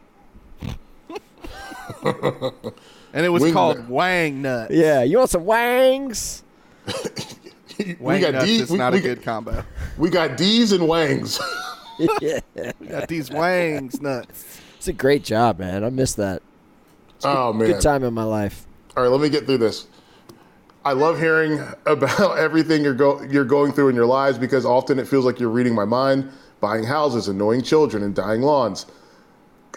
and it was Wing called nut. Wang Nut. Yeah, you want some wangs? Wang got Nuts D- is we- not we a good combo. We got D's and Wangs. yeah, Got these Wangs nuts. it's a great job, man. I miss that. oh man. Good time in my life. All right, let me get through this. I love hearing about everything you're go- you're going through in your lives because often it feels like you're reading my mind, buying houses, annoying children, and dying lawns.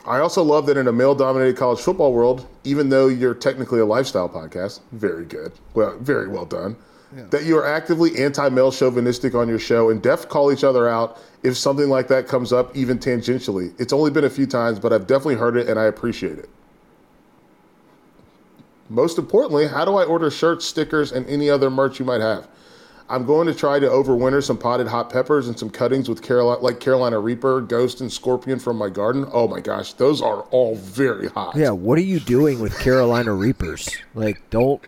I also love that in a male-dominated college football world, even though you're technically a lifestyle podcast, very good, well, very well done, that you are actively anti-male chauvinistic on your show and def call each other out if something like that comes up, even tangentially. It's only been a few times, but I've definitely heard it and I appreciate it. Most importantly, how do I order shirts, stickers, and any other merch you might have? I'm going to try to overwinter some potted hot peppers and some cuttings with Carolina, like Carolina Reaper, Ghost, and Scorpion from my garden. Oh my gosh, those are all very hot. Yeah, what are you doing with Carolina Reapers? Like, don't.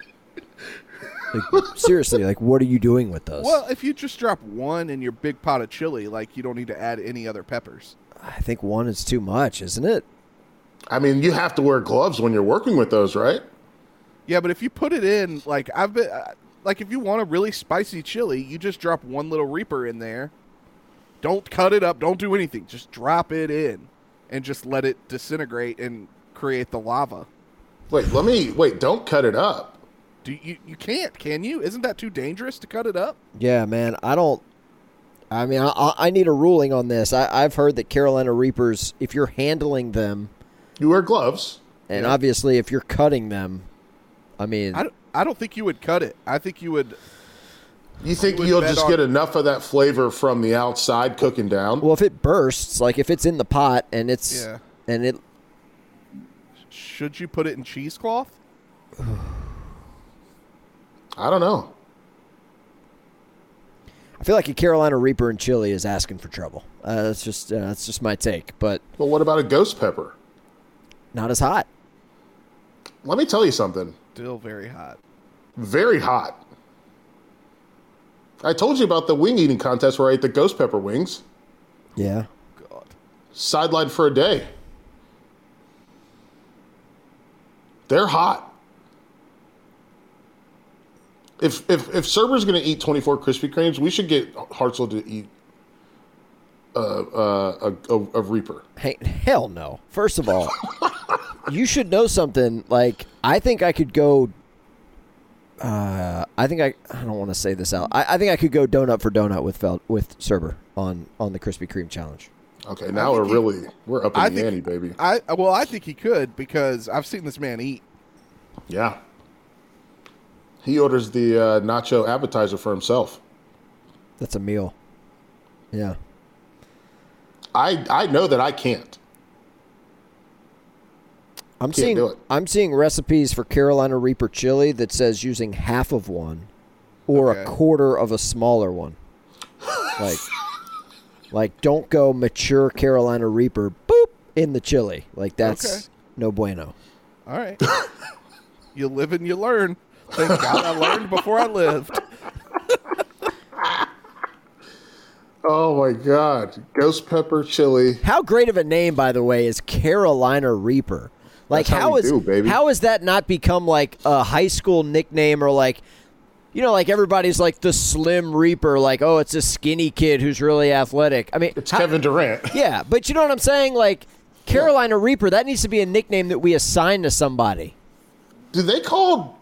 Like, seriously, like, what are you doing with those? Well, if you just drop one in your big pot of chili, like you don't need to add any other peppers. I think one is too much, isn't it? I mean, you have to wear gloves when you're working with those, right? Yeah, but if you put it in, like I've been, uh, like if you want a really spicy chili, you just drop one little reaper in there. Don't cut it up. Don't do anything. Just drop it in, and just let it disintegrate and create the lava. Wait, let me wait. Don't cut it up. Do you? You can't, can you? Isn't that too dangerous to cut it up? Yeah, man. I don't. I mean, I- I, I need a ruling on this. I, I've heard that Carolina Reapers, if you're handling them, You wear gloves. and obviously if you're cutting them, I mean, I, don't- I don't think you would cut it. I think you would. You think would you'll just on- get enough of that flavor from the outside cooking down? well, if it bursts, like if it's in the pot and it's Yeah. and it, Should you put it in cheesecloth? I don't know. I feel like a Carolina Reaper in chili is asking for trouble. Uh, that's just uh, that's just my take, but Well, what about a ghost pepper? not as hot. Let me tell you something. Still very hot. Very hot. I told you about the wing eating contest where I ate the ghost pepper wings. Yeah. God. Sidelined for a day. They're hot. If if if Surber's going to eat 24 Krispy Kremes, we should get Hartzell to eat uh, uh, a, a, a Reaper. Hey, hell no. First of all, you should know something. Like, I think I could go. Uh, I think I. I don't want to say this out. I, I think I could go donut for donut with Fel, with Surber on on the Krispy Kreme challenge. Okay, now we're really we're up in I the think- ante, baby. I well, I think he could because I've seen this man eat. Yeah. He orders the uh, nacho appetizer for himself. That's a meal. Yeah. I I know that I can't. I'm Can't seeing do it. I'm seeing recipes for Carolina Reaper chili that says using half of one or a quarter of a smaller one. like like don't go mature Carolina Reaper boop in the chili. Like that's Okay. no bueno. All right, you live and you learn. Thank God I learned before I lived. Oh my god. Ghost pepper chili. How great of a name by the way is Carolina Reaper? Like That's how how is do, how has that not become like a high school nickname or like you know, like everybody's like the Slim Reaper, like, oh, it's a skinny kid who's really athletic. I mean, It's how- Kevin Durant. Yeah, but you know what I'm saying? Like Carolina Reaper, that needs to be a nickname that we assign to somebody. Do they call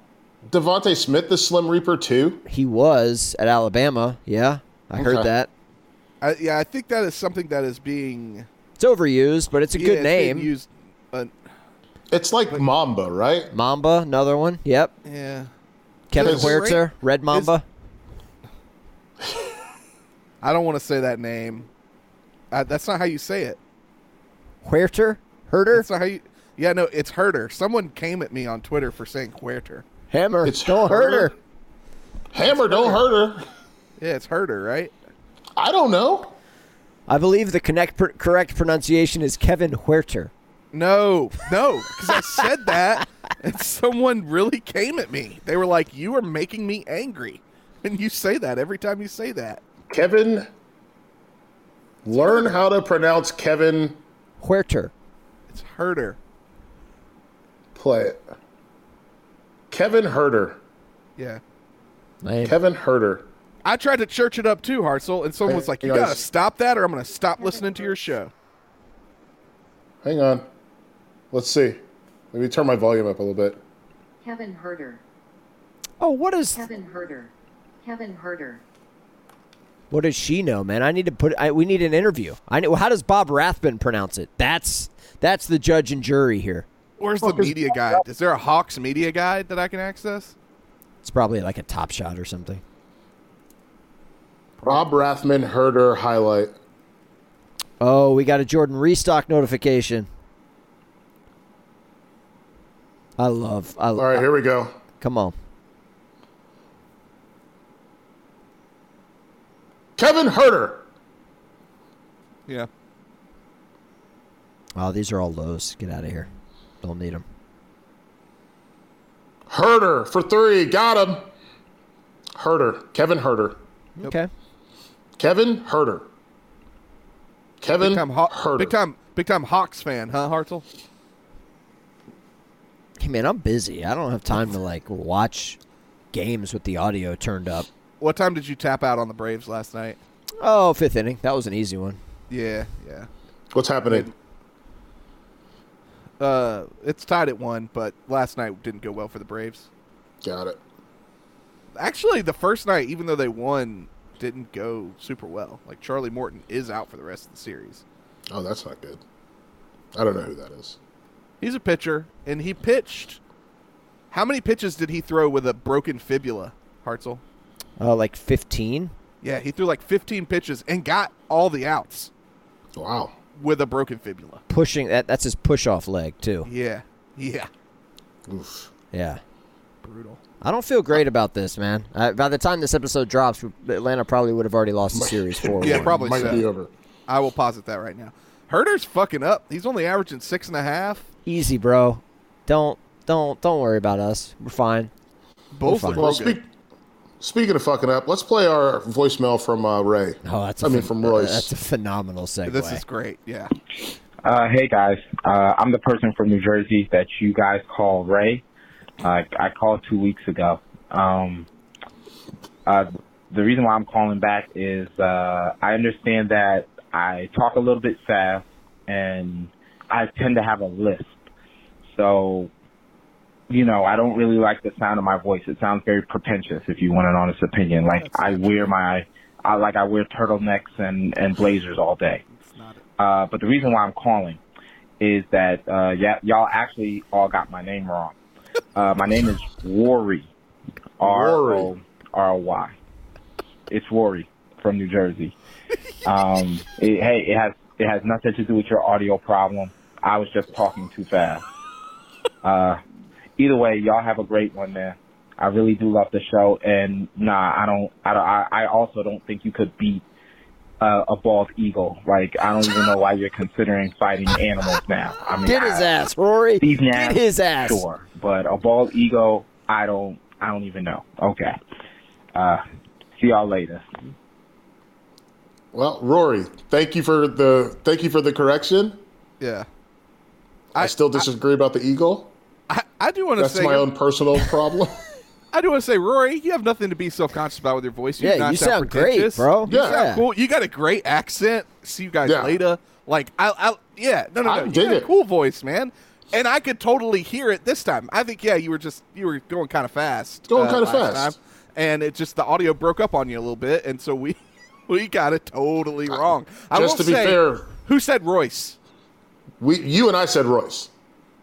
DeVonta Smith the Slim Reaper too? He was at Alabama. Yeah, I heard that. I, yeah, I think that is something that is being It's overused, but it's a yeah, good it's being name. Used, uh, It's like Mamba, right? Mamba, another one. Yep. yeah, Kevin Is- Huerter, Red Mamba. I don't want to say that name. Uh, that's not how you say it. Huerter? Herder. That's not how you. Yeah, no, it's Herder. Someone came at me on Twitter for saying Huerter. Hammer. It's Don't hurt Herter. her. Hammer, don't hurt her. Yeah, it's Herder, right? I don't know. I believe the connect, pr- correct pronunciation is Kevin Huerter. No, no, because I said that, and someone really came at me. They were like, "You are making me angry," and you say that every time you say that. Kevin, learn how to pronounce Kevin. Huerter. It's Herder. Play it. Kevin Herder. Yeah. Lame. Kevin Herder. I tried to church it up too, Hartzell, and someone was like, "You gotta stop that, or I'm gonna stop listening to your show." Hang on. Let's see. Let me turn my volume up a little bit. Kevin Herder. Oh, what is Kevin Herder. Kevin Herder. what does she know, man? I need to put. I, we need an interview. I know. How does Bob Rathbun pronounce it? That's that's the judge and jury here. Where's the media guide? Is there a Hawks media guide that I can access? It's probably like a top shot or something. Rob Rathman Herder highlight. Oh, we got a Jordan restock notification. I love. I, All right, here we go. Come on. Kevin Herder. Yeah. Oh, these are all lows. Get out of here. Don't need them. Herder for three. Got him. Herder. Kevin Herder. Okay. Kevin Herder. Kevin Big time, Haw- Herder. big time, big time Hawks fan, huh, Hartzell? Hey, man, I'm busy. I don't have time to like watch games with the audio turned up. What time did you tap out on the Braves last night? Oh, fifth inning. That was an easy one. Yeah, yeah. What's happening? Uh, it's tied at one, but last night didn't go well for the Braves. Got it. Actually, the first night, even though they won, didn't go super well. Like Charlie Morton is out for the rest of the series. Oh, that's not good. I don't know who that is. He's a pitcher, and he pitched. How many pitches did he throw with a broken fibula, Hartzell? Oh, like 15? Yeah, he threw like 15 pitches and got all the outs Wow. With a broken fibula. Pushing that that's his push off leg too. Yeah, yeah. Oof. Yeah. Brutal. I don't feel great about this, man. Uh, by the time this episode drops, Atlanta probably would have already lost the series 4 Yeah, probably Might so. be over. I will posit that right now. Herder's fucking up. He's only averaging six and a half. Easy, bro. Don't don't don't worry about us. We're fine. Both We're fine. Well, real good. speak, speaking of fucking up, let's play our voicemail from uh, Ray. Oh, that's a I mean, phen- from Royce. That's a phenomenal segue. This is great. Yeah. Uh, hey guys, uh, I'm the person from New Jersey that you guys call Ray. Uh, I called two weeks ago. Um, uh, the reason why I'm calling back is uh, I understand that I talk a little bit fast and I tend to have a lisp. So, you know, I don't really like the sound of my voice. It sounds very pretentious, if you want an honest opinion. Like I wear my, I like I wear turtlenecks and and blazers all day. Uh, but the reason why I'm calling is that uh, y- y'all actually all got my name wrong. Uh, my name is Rory. R O R Y. It's Rory from New Jersey. Um, it, hey, it has it has nothing to do with your audio problem. I was just talking too fast. Uh, either way, y'all have a great one, man. I really do love the show, and nah, I don't. I don't, I, I also don't think you could beat uh, a bald eagle. Like I don't even know why you're considering fighting animals now. I mean, Get his I- ass, Rory. Steve Get Nash, his ass. Sure, but a bald eagle, I don't. I don't even know. Okay. Uh, see y'all later. Well, Rory, thank you for the thank you for the correction. Yeah. I, still disagree about the eagle. I, I do want to That's say my own personal problem. I do want to say, Rory, you have nothing to be self conscious about with your voice. You Yeah, not you sound great, bro. You Yeah. sound cool. You got a great accent. See you guys Yeah. later. Like I, I yeah, no, no, I no. You dig got a cool voice, man. And I could totally hear it this time. I think, yeah, you were just you were going kind of fast. Going uh, kinda fast. time. and it just the audio broke up on you a little bit, and so we we got it totally wrong. I just will to be say, fair- who said Royce? We, you and I said Royce.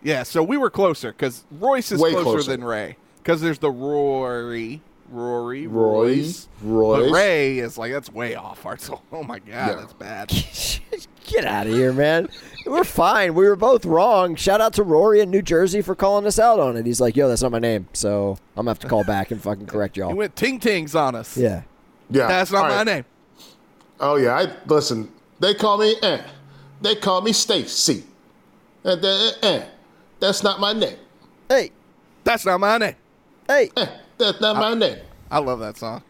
Yeah, so we were closer because Royce is Way closer, closer. than Ray. Because there's the Rory, Rory, Royce. Royce. But Ray is like that's way off, Hartzell. Oh my god, Yeah. that's bad. Get out of here, man. We're fine. We were both wrong. Shout out to Rory in New Jersey for calling us out on it. He's like, yo, that's not my name. So I'm going to have to call back and fucking correct y'all. He went ting tings on us. Yeah. Yeah, That's not all my right. name. Oh yeah, I listen. They call me eh. They call me Stacy. Eh, eh, eh. That's not my name. Hey, That's not my name. hey. Eh, that's not my name. I love that song.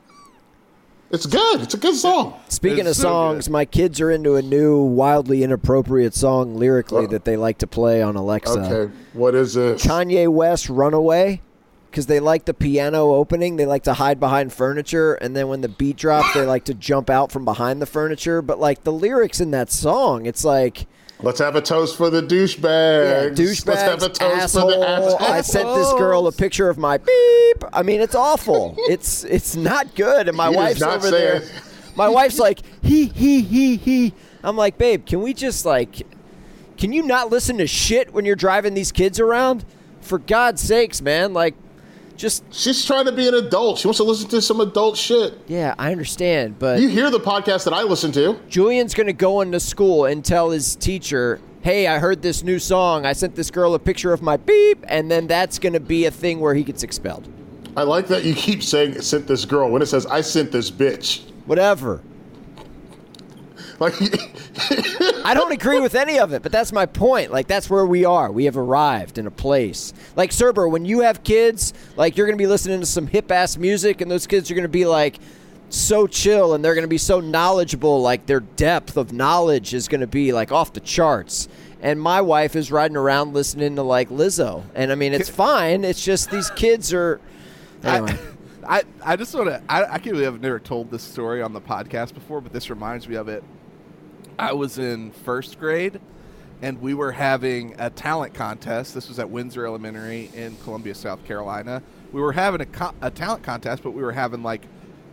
It's good. It's a good song. Speaking It's of songs, good. my kids are into a new, wildly inappropriate song lyrically Oh. that they like to play on Alexa. Okay, what is it? Kanye West Runaway because they like the piano opening. They like to hide behind furniture, and then when the beat drops, they like to jump out from behind the furniture. But like the lyrics in that song, it's like Let's have a toast for the douchebags. douchebags, Let's have a toast asshole. for the assholes. I sent this girl a picture of my beep. I mean, it's awful. it's it's not good. And my He wife's over there. it. My wife's like he he he he. I'm like, babe, can we just like, can you not listen to shit when you're driving these kids around? For God's sakes, man, like. Just She's trying to be an adult. She wants to listen to some adult shit. yeah, I understand, but You hear the podcast that I listen to. Julian's going to go into school and tell his teacher, "Hey, I heard this new song. I sent this girl a picture of my beep," and then that's going to be a thing where he gets expelled. I like that you keep saying sent this girl when it says I sent this bitch. Whatever. Like I don't agree with any of it, but that's my point. Like that's where we are. We have arrived in a place. Like Surber, when you have kids, like you're going to be listening to some hip ass music, and those kids are going to be like so chill, and they're going to be so knowledgeable. Like their depth of knowledge is going to be like off the charts. And my wife is riding around listening to like Lizzo, and I mean it's fine. It's just these kids are. Anyway. I, I just want to. I, I can't believe I've never told this story on the podcast before, but this reminds me of it. I was in first grade, and we were having a talent contest. This was at Windsor Elementary in Columbia, South Carolina. We were having a, co- a talent contest, but we were having like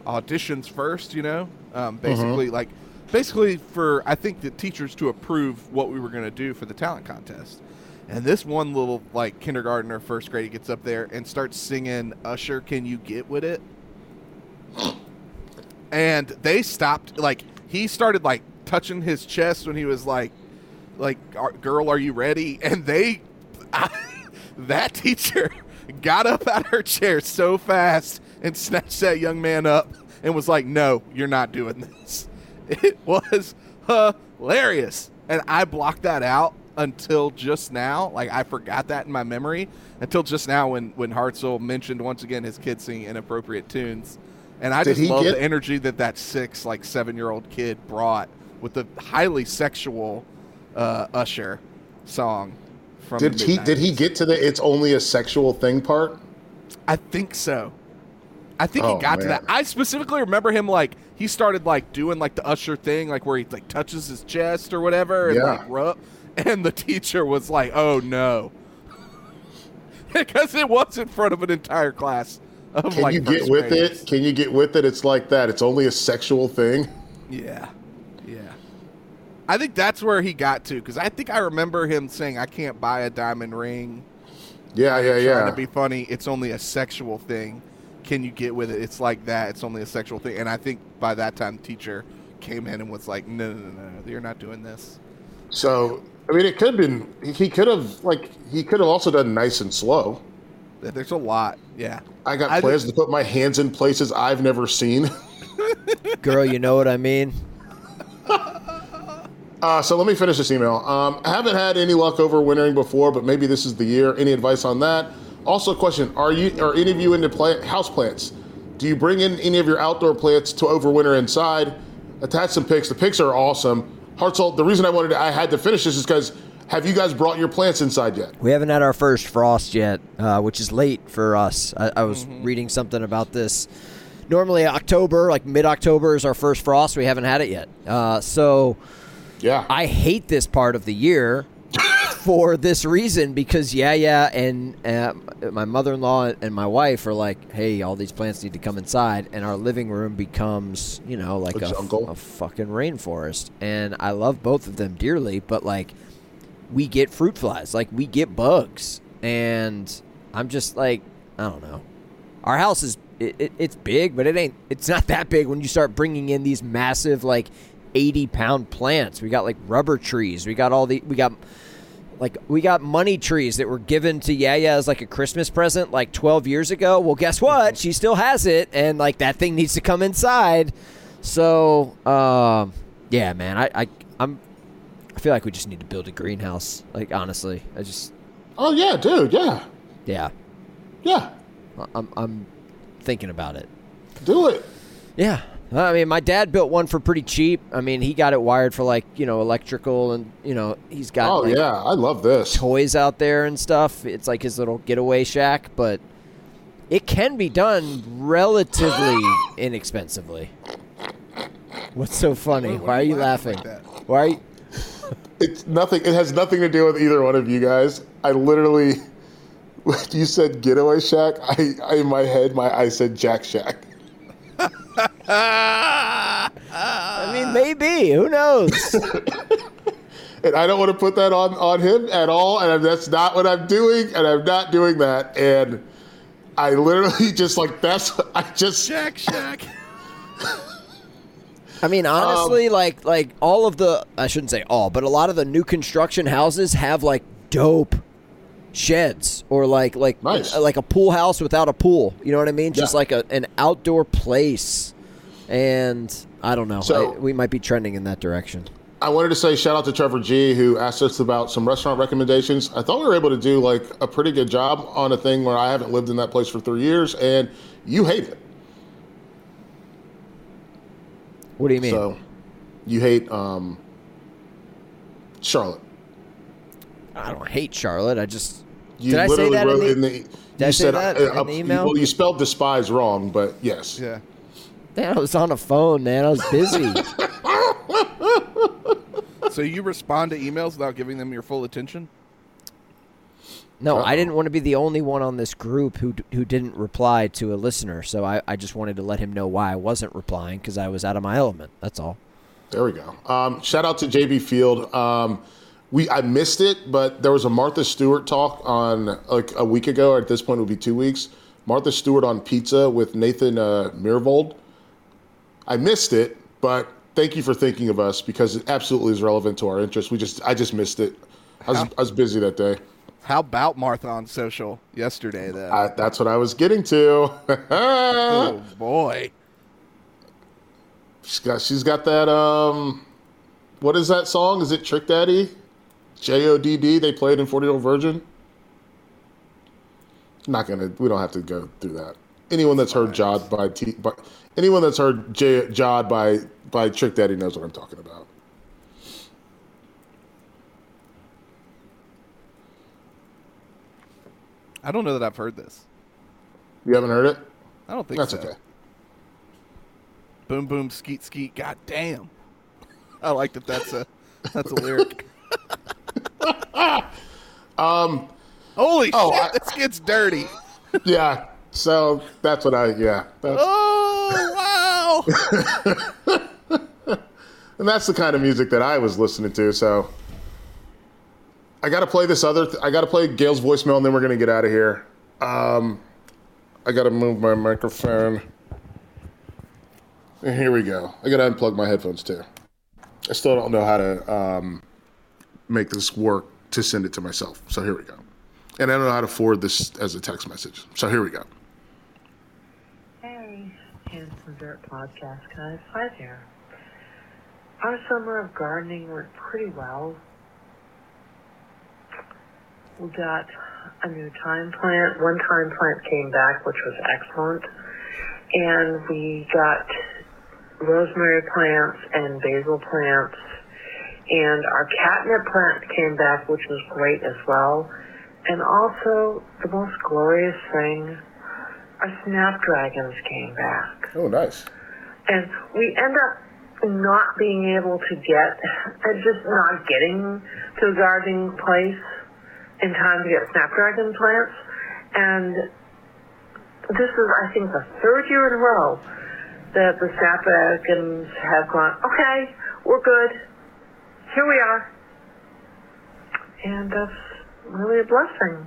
auditions first. You know, um, basically like basically for I think the teachers to approve what we were going to do for the talent contest. And this one little like kindergartner, first grade, gets up there and starts singing "Usher, Can You Get With It?" And they stopped. Like he started like touching his chest when he was like, "Like, girl, are you ready?" And they, that teacher, got up out of her chair so fast and snatched that young man up and was like, "No, you're not doing this." It was hilarious, and I blocked that out until just now. Like I forgot that in my memory until just now when when Hartzell mentioned once again his kids singing inappropriate tunes, and I Did just love get- the energy that that six like seven year old kid brought with the highly sexual uh, Usher song. From did the he did he get to the it's only a sexual thing part? I think so. I think Oh, he got to that. I specifically remember him like he started like doing like the usher thing, like where he like touches his chest or whatever, and Yeah. like rub. And the teacher was like, "Oh no," because it was in front of an entire class of Can like you get with graders. it? Can you get with it? It's like that. It's only a sexual thing. Yeah. I think that's where he got to because I think I remember him saying, "I can't buy a diamond ring." Yeah, yeah, yeah. Trying yeah. to be funny, it's only a sexual thing. Can you get with it? It's like that. It's only a sexual thing. And I think by that time, the teacher came in and was like, "No, no, no, no, no you're not doing this." So I mean, it could have been. He could have like he could have also done nice and slow. There's a lot. Yeah. I got I plans did- to put my hands in places I've never seen. Girl, you know what I mean? Uh, so let me finish this email. Um, I haven't had any luck over wintering before, but maybe this is the year. Any advice on that? Also, a question: Are you are any of you into plant house plants? Do you bring in any of your outdoor plants to overwinter inside? Attach some pics. The pics are awesome. Hartzell, the reason I wanted to, I had to finish this is because have you guys brought your plants inside yet? We haven't had our first frost yet, uh, which is late for us. I, I was reading something about this. Normally, October, like mid October, is our first frost. We haven't had it yet. Uh, so, yeah, I hate this part of the year for this reason because yeah, yeah, and uh, my mother-in-law and my wife are like, "Hey, all these plants need to come inside," and our living room becomes, you know, like A a, a fucking rainforest. And I love both of them dearly, but like, we get fruit flies, like we get bugs, and I'm just like, I don't know. Our house is it, it, it's big, but it ain't. It's not that big when you start bringing in these massive like. 80 pound plants. We got like rubber trees. We got all the we got like we got money trees that were given to Yaya as like a Christmas present like 12 years ago. Well, guess what? She still has it and like that thing needs to come inside. So, um yeah, man. I I I'm I feel like we just need to build a greenhouse. Like honestly, I just Oh yeah, dude. Yeah, yeah. yeah. I'm I'm thinking about it. Do it. Yeah. I mean, my dad built one for pretty cheap. I mean, he got it wired for like, you know, electrical and, you know, he's got Oh like, yeah, I love this. toys out there and stuff. It's like his little getaway shack, but it can be done relatively inexpensively. What's so funny? Why are you laughing? Why are you? It's nothing. It has nothing to do with either one of you guys. I literally, when you said getaway shack, I, I in my head, my I said Jack Shack. I mean, maybe. Who knows? And I don't want to put that on on him at all. And that's not what I'm doing. And I'm not doing that. And I literally just like that's I just Shack Shack. I mean, honestly, um, like like all of the I shouldn't say all, but a lot of the new construction houses have like dope sheds or like like Nice. like a pool house without a pool. You know what I mean? Just like a, an outdoor place. And I don't know. So- I- we might be trending in that direction. I wanted to say shout out to Trevor G who asked us about some restaurant recommendations. I thought we were able to do like a pretty good job on a thing where I haven't lived in that place for three years, and you hate it. What do you mean? So you hate um, Charlotte. I don't hate Charlotte. I just You did I say literally that in the, in the. Did you I say said that uh, in the email? Well, you spelled despise wrong, but yes. Yeah. Man, I was on a phone, man. I was busy. So you respond to emails without giving them your full attention? No, I didn't want to be the only one on this group who who didn't reply to a listener. So I, I just wanted to let him know why I wasn't replying because I was out of my element. That's all. There we go. Um, shout out to JB Field. Um, we I missed it, but there was a Martha Stewart talk on like a week ago. Or at this point, it would be two weeks. Martha Stewart on pizza with Nathan uh, Myhrvold. I missed it, but thank you for thinking of us because it absolutely is relevant to our interests. We just I just missed it. I was, I was busy that day. How about Martha on social yesterday, though? I, that's what I was getting to. oh, boy. She's got she's got that um what is that song? Is it Trick Daddy? J O D D they played in 40 Year Old Virgin. Not gonna we don't have to go through that. Anyone that's heard Jod by T by anyone that's heard J Jod by by Trick Daddy knows what I'm talking about. I don't know that I've heard this. You haven't heard it? I don't think That's so. okay. Boom, boom, skeet, skeet. God damn. I like that. That's a that's a lyric. Um Holy Oh, shit! I- this gets dirty. yeah. So that's what I yeah. That's, Oh wow! and that's the kind of music that I was listening to. So I got to play this other. Th- I got to play Gail's voicemail, and then we're gonna get out of here. Um, I got to move my microphone. And here we go. I got to unplug my headphones too. I still don't know how to um, make this work to send it to myself. So here we go. And I don't know how to forward this as a text message. So here we go. Hey, Handsome Dirt Podcast guys. Hi there. Our summer of gardening went pretty well. We got a new thyme plant. One thyme plant came back, which was excellent. And we got rosemary plants and basil plants. And our catnip plant came back, which was great as well. And also, the most glorious thing, our snapdragons came back. Oh, nice. And we end up not being able to get, uh, just not getting to a gardening place in time to get snapdragon plants. And this is, I think, the third year in a row that the snapdragons have gone, okay, we're good. Here we are. And that's really a blessing.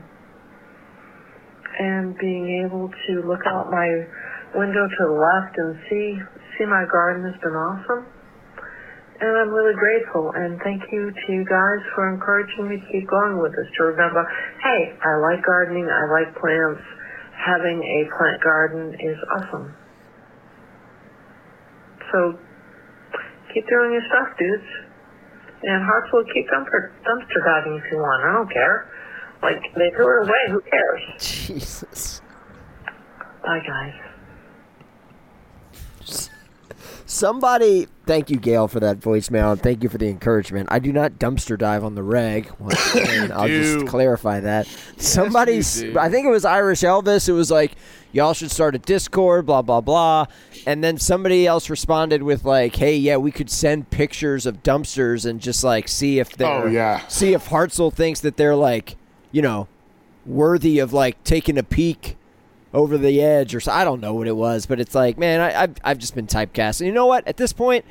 And being able to look out my window to the left and see see my garden has been awesome. And I'm really grateful. And thank you to you guys for encouraging me to keep going with this. To remember, hey, I like gardening. I like plants. Having a plant garden is awesome. So keep doing your stuff, dudes. And Hartzell keep dumpster, dumpster diving if you want. I don't care. Like, they threw it away. Who cares? Jesus. Bye, guys. Somebody, thank you, Gail, for that voicemail, and thank you for the encouragement. I do not dumpster dive on the reg. Once again, I'll do. just clarify that. Somebody, you s- do. I think it was Irish Elvis. It was like, y'all should start a Discord, blah blah blah. And then somebody else responded with like, hey, yeah, we could send pictures of dumpsters and just like see if they're, Oh, yeah. see if Hartzell thinks that they're like, you know, worthy of like taking a peek over the edge or so. I don't know what it was, but it's like, man, I, I've, I've just been typecast. And you know what? At this point,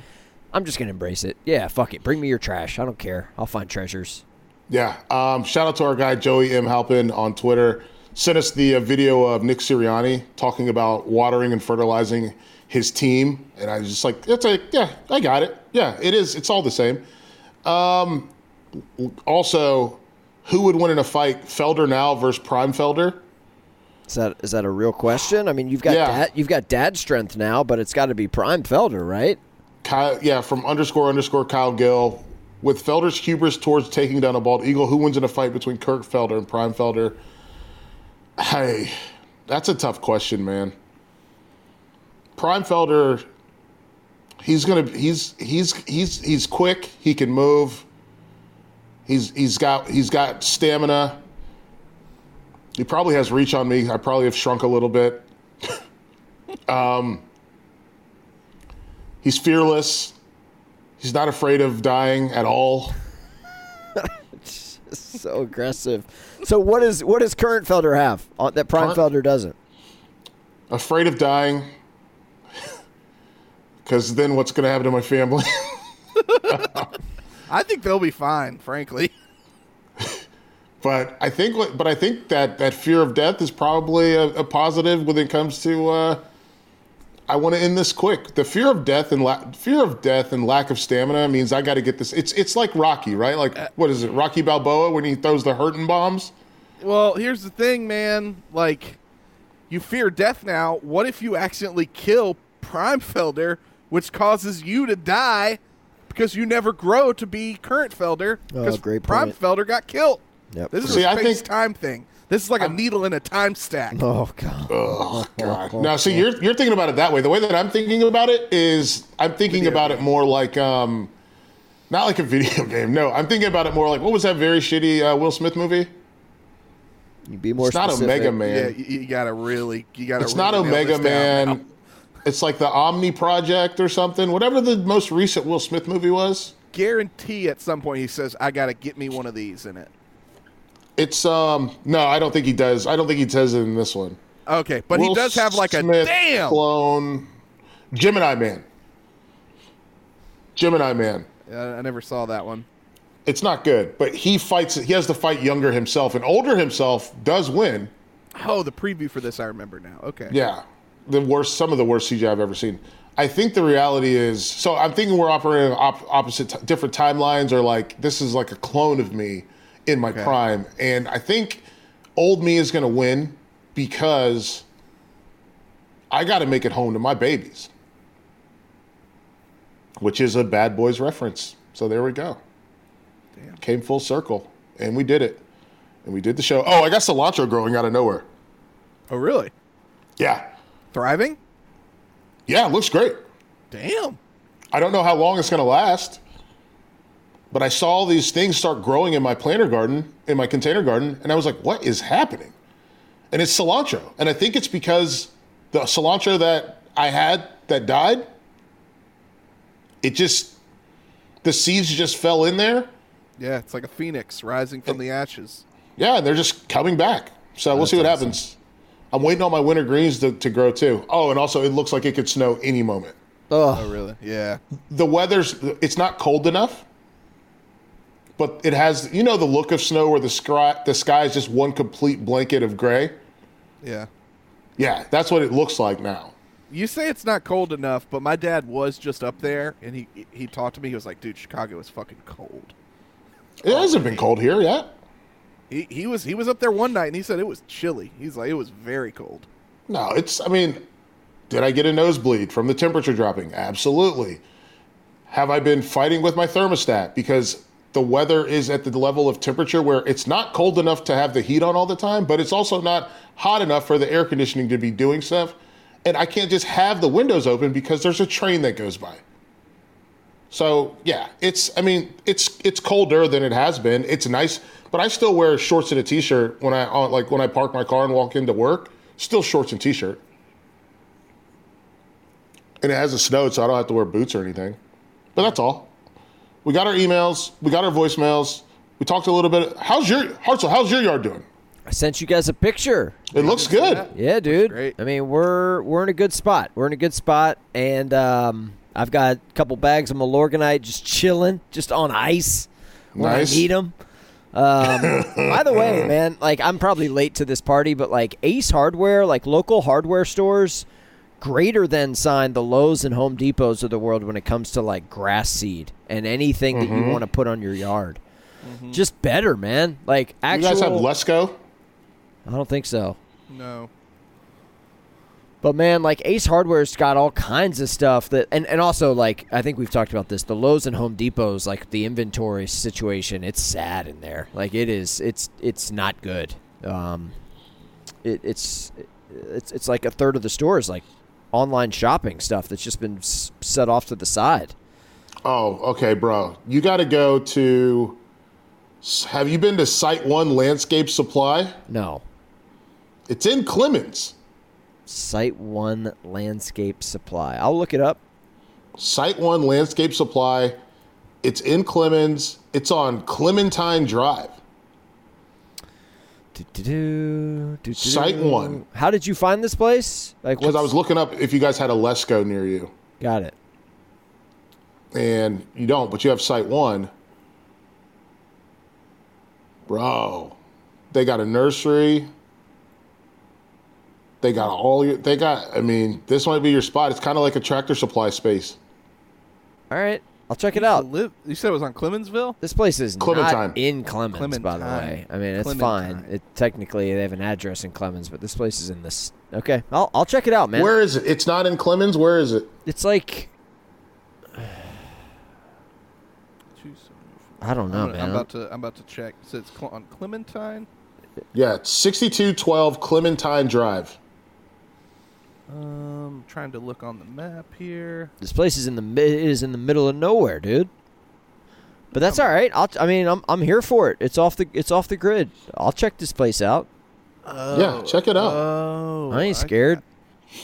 I'm just to embrace it. Yeah, fuck it. Bring me your trash. I don't care. I'll find treasures. Yeah. Um, shout out to our guy Joey M. Halpin on Twitter. Sent us the uh, video of Nick Sirianni talking about watering and fertilizing his team, and I was just like, it's like, yeah, I got it. Yeah, it is. It's all the same. Um, also, who would win in a fight, Felder now versus Prime Felder? Is that is that a real question? I mean, you've got Yeah. dad, you've got dad strength now, but it's got to be prime Felder, right? Kyle, yeah, from underscore underscore Kyle Gill. With Felder's hubris towards taking down a bald eagle, who wins in a fight between Kirk Felder and Prime Felder? Hey, that's a tough question, man. Prime Felder, he's gonna he's he's he's he's quick. He can move. He's he's got he's got stamina. He probably has reach on me. I probably have shrunk a little bit. um, he's fearless. He's not afraid of dying at all. so aggressive. So what is what does current Felder have uh, that prime Current- Felder doesn't? Afraid of dying. Because then what's going to happen to my family? I think they'll be fine, frankly. but I think, but I think that that fear of death is probably a, a positive when it comes to. Uh, I want to end this quick. The fear of death and la- fear of death and lack of stamina means I got to get this. It's it's like Rocky, right? Like what is it, Rocky Balboa when he throws the hurting bombs? Well, here's the thing, man. Like, you fear death now. What if you accidentally kill Prime Felder, which causes you to die because you never grow to be current Felder? Oh, Because great Prime. Felder got killed. Yep. This is See, a I space think- time thing. This is like a needle in a time stack. Oh god. Oh God! Now, see, you're you're thinking about it that way. The way that I'm thinking about it is, I'm thinking about it more like, um, not like a video game. No, I'm thinking about it more like, what was that very shitty uh, Will Smith movie? You be more It's not specific. Omega Man. Yeah, you, you gotta really, you gotta. It's really not nail Omega this down. Man. It's like the Omni Project or something. Whatever the most recent Will Smith movie was. Guarantee at some point he says, "I gotta get me one of these in it." It's um no, I don't think he does. I don't think he says it in this one. Okay, but he does have like a damn. clone Gemini Man. Gemini Man. I never saw that one. It's not good, but he fights. He has to fight younger himself, and older himself does win. Oh, the preview for this I remember now. Okay. Yeah, the worst, some of the worst CGI I've ever seen. I think the reality is, so I'm thinking we're operating op- opposite, t- different timelines, or like this is like a clone of me in my prime, and I think old me is going to win because I got to make it home to my babies, which is a Bad Boys reference. So there we go. Came full circle, and we did it, and we did the show. Oh, I got cilantro growing out of nowhere. Oh, really? Yeah. Thriving? Yeah, it looks great. Damn. I don't know how long it's going to last, but I saw all these things start growing in my planter garden, in my container garden, and I was like, what is happening? And it's cilantro. And I think it's because the cilantro that I had that died, it just, the seeds just fell in there. Yeah, it's like a phoenix rising from the ashes. Yeah, and they're just coming back. So we'll see what awesome. happens. I'm waiting on my winter greens to, to grow too. Oh, and also it looks like it could snow any moment. Oh, really? Yeah. The weather's it's not cold enough, but it has you know the look of snow where the sky the sky is just one complete blanket of gray. Yeah. Yeah, that's what it looks like now. You say it's not cold enough, but my dad was just up there, and he he talked to me. He was like, "Dude, Chicago is fucking cold." It hasn't been cold here yet. He he was he was up there one night, and he said it was chilly. He's like, it was very cold. No, it's I mean, did I get a nosebleed from the temperature dropping? Absolutely. Have I been fighting with my thermostat because the weather is at the level of temperature where it's not cold enough to have the heat on all the time, but it's also not hot enough for the air conditioning to be doing stuff. And I can't just have the windows open because there's a train that goes by. So yeah, it's I mean it's it's colder than it has been. It's nice, but I still wear shorts and a t-shirt when I like when I park my car and walk into work. Still shorts and t-shirt, and it hasn't snowed, so I don't have to wear boots or anything. But that's all. We got our emails, we got our voicemails. We talked a little bit. How's your Hartzell? How's your yard doing? I sent you guys a picture. It looks good. Yeah, dude. I mean, we're we're in a good spot. We're in a good spot, and um, I've got a couple bags of Milorganite just chilling, just on ice when Nice. I need them. Um, by the way, man, like I'm probably late to this party, but like Ace Hardware, like local hardware stores, greater than sign the Lowe's and Home Depots of the world when it comes to like grass seed and anything that you Mhm. want to put on your yard. Just better, man. Like You actual. guys have Lesco? I don't think so. No. But man, like Ace Hardware's got all kinds of stuff that, and, and also like I think we've talked about this. The Lowe's and Home Depots, like the inventory situation, it's sad in there. Like it is, it's it's not good. Um, it, it's it's it's like a third of the store is like online shopping stuff that's just been s- set off to the side. Oh, okay, bro. You got to go to. Have you been to Site One Landscape Supply? No. It's in Clemmons. Site One Landscape Supply. I'll look it up. Site One Landscape Supply. It's in Clemmons. It's on Clementine Drive. Site One. How did you find this place? Like, Because I was looking up if you guys had a Lesco near you, got it. and you don't, but you have Site One. Bro, they got a nursery. They got all your. They got. I mean, this might be your spot. It's kind of like a tractor supply space. All right, I'll check it out. Live, you said it was on Clemmonsville. This place is Clementine. not in Clemmons, by the way. I mean, it's Clementine. fine. It technically they have an address in Clemmons, but this place is in this. Okay, I'll I'll check it out, man. Where is it? It's not in Clemmons. Where is it? It's like I don't know, I'm, man. I'm about to I'm about to check. So it's on Clementine. Yeah, it's 6212 Clementine Drive. Um, trying to look on the map here. This place is in the mi- it is in the middle of nowhere, dude. But that's all right. I'll, I mean, I'm I'm here for it. It's off the it's off the grid. I'll check this place out. Yeah, check it out. Oh, I ain't scared.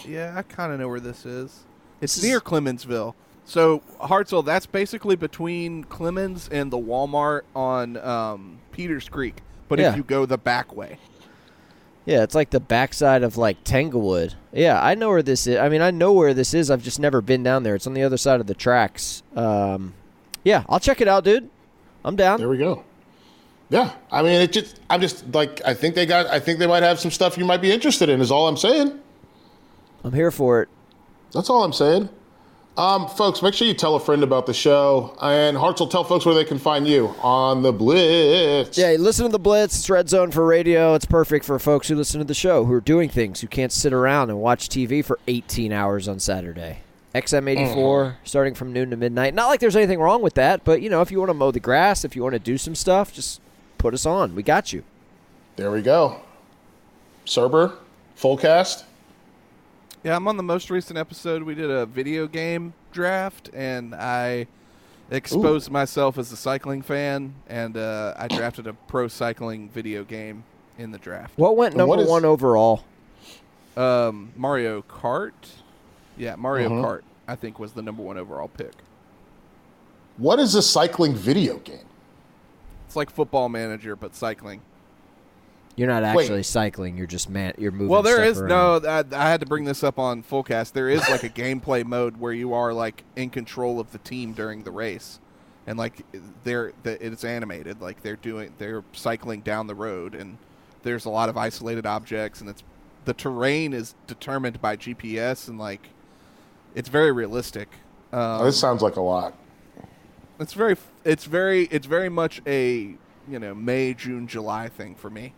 yeah, I kind of know where this is. It's near Clemmonsville. So Hartzell, that's basically between Clemmons and the Walmart on um, Peters Creek. But Yeah. if you go the back way, Yeah, it's like the backside of like Tanglewood. Yeah, I know where this is. I mean, I know where this is. I've just never been down there. It's on the other side of the tracks. Um, yeah, I'll check it out, dude. I'm down. There we go. Yeah, I mean, it just I'm just like I think they got I think they might have some stuff you might be interested in. Is all I'm saying. I'm here for it. That's all I'm saying. Um, folks, make sure you tell a friend about the show. And Hartzell, will tell folks where they can find you on the Blitz. Yeah, listen to the Blitz. It's Red Zone for radio. It's perfect for folks who listen to the show, who are doing things, who can't sit around and watch TV for 18 hours on Saturday. XM84 Mm-hmm. starting from noon to midnight. Not like there's anything wrong with that, but you know, if you want to mow the grass, if you want to do some stuff, just put us on. We got you. There we go. Surber, full cast. Yeah, I'm on the most recent episode. We did a video game draft, and I exposed myself as a cycling fan, and uh, I drafted a pro cycling video game in the draft. What went number what is- one overall? Um, Mario Kart. Yeah, Mario Mhm. Kart. I think was the number one overall pick. What is a cycling video game? It's like Football Manager, but cycling. You're not Wait. actually cycling. You're just man. You're moving. Well, there stuff is around. no. I, I had to bring this up on Fullcast. There is like a gameplay mode where you are like in control of the team during the race, and like they're the, it's animated. Like they're doing they're cycling down the road, and there's a lot of isolated objects, and it's the terrain is determined by GPS, and like it's very realistic. Um, this sounds like a lot. it's very it's very it's very much a you know May June July thing for me.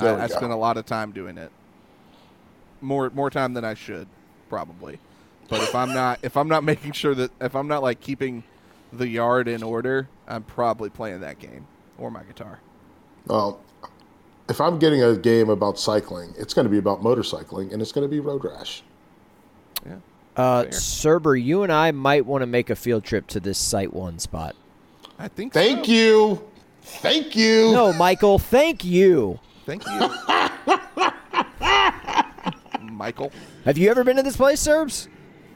There we I, I spent a lot of time doing it. More more time than I should probably. But if I'm not if I'm not making sure that if I'm not like keeping the yard in order, I'm probably playing that game or my guitar. Well, if I'm getting a game about cycling, it's going to be about motorcycling, and it's going to be Road Rash. Yeah. Uh, Fair. Surber, you and I might want to make a field trip to this Site One spot. I think Thank so. you. Thank you. No, Michael, thank you. Thank you. Michael. Have you ever been to this place, Serbs?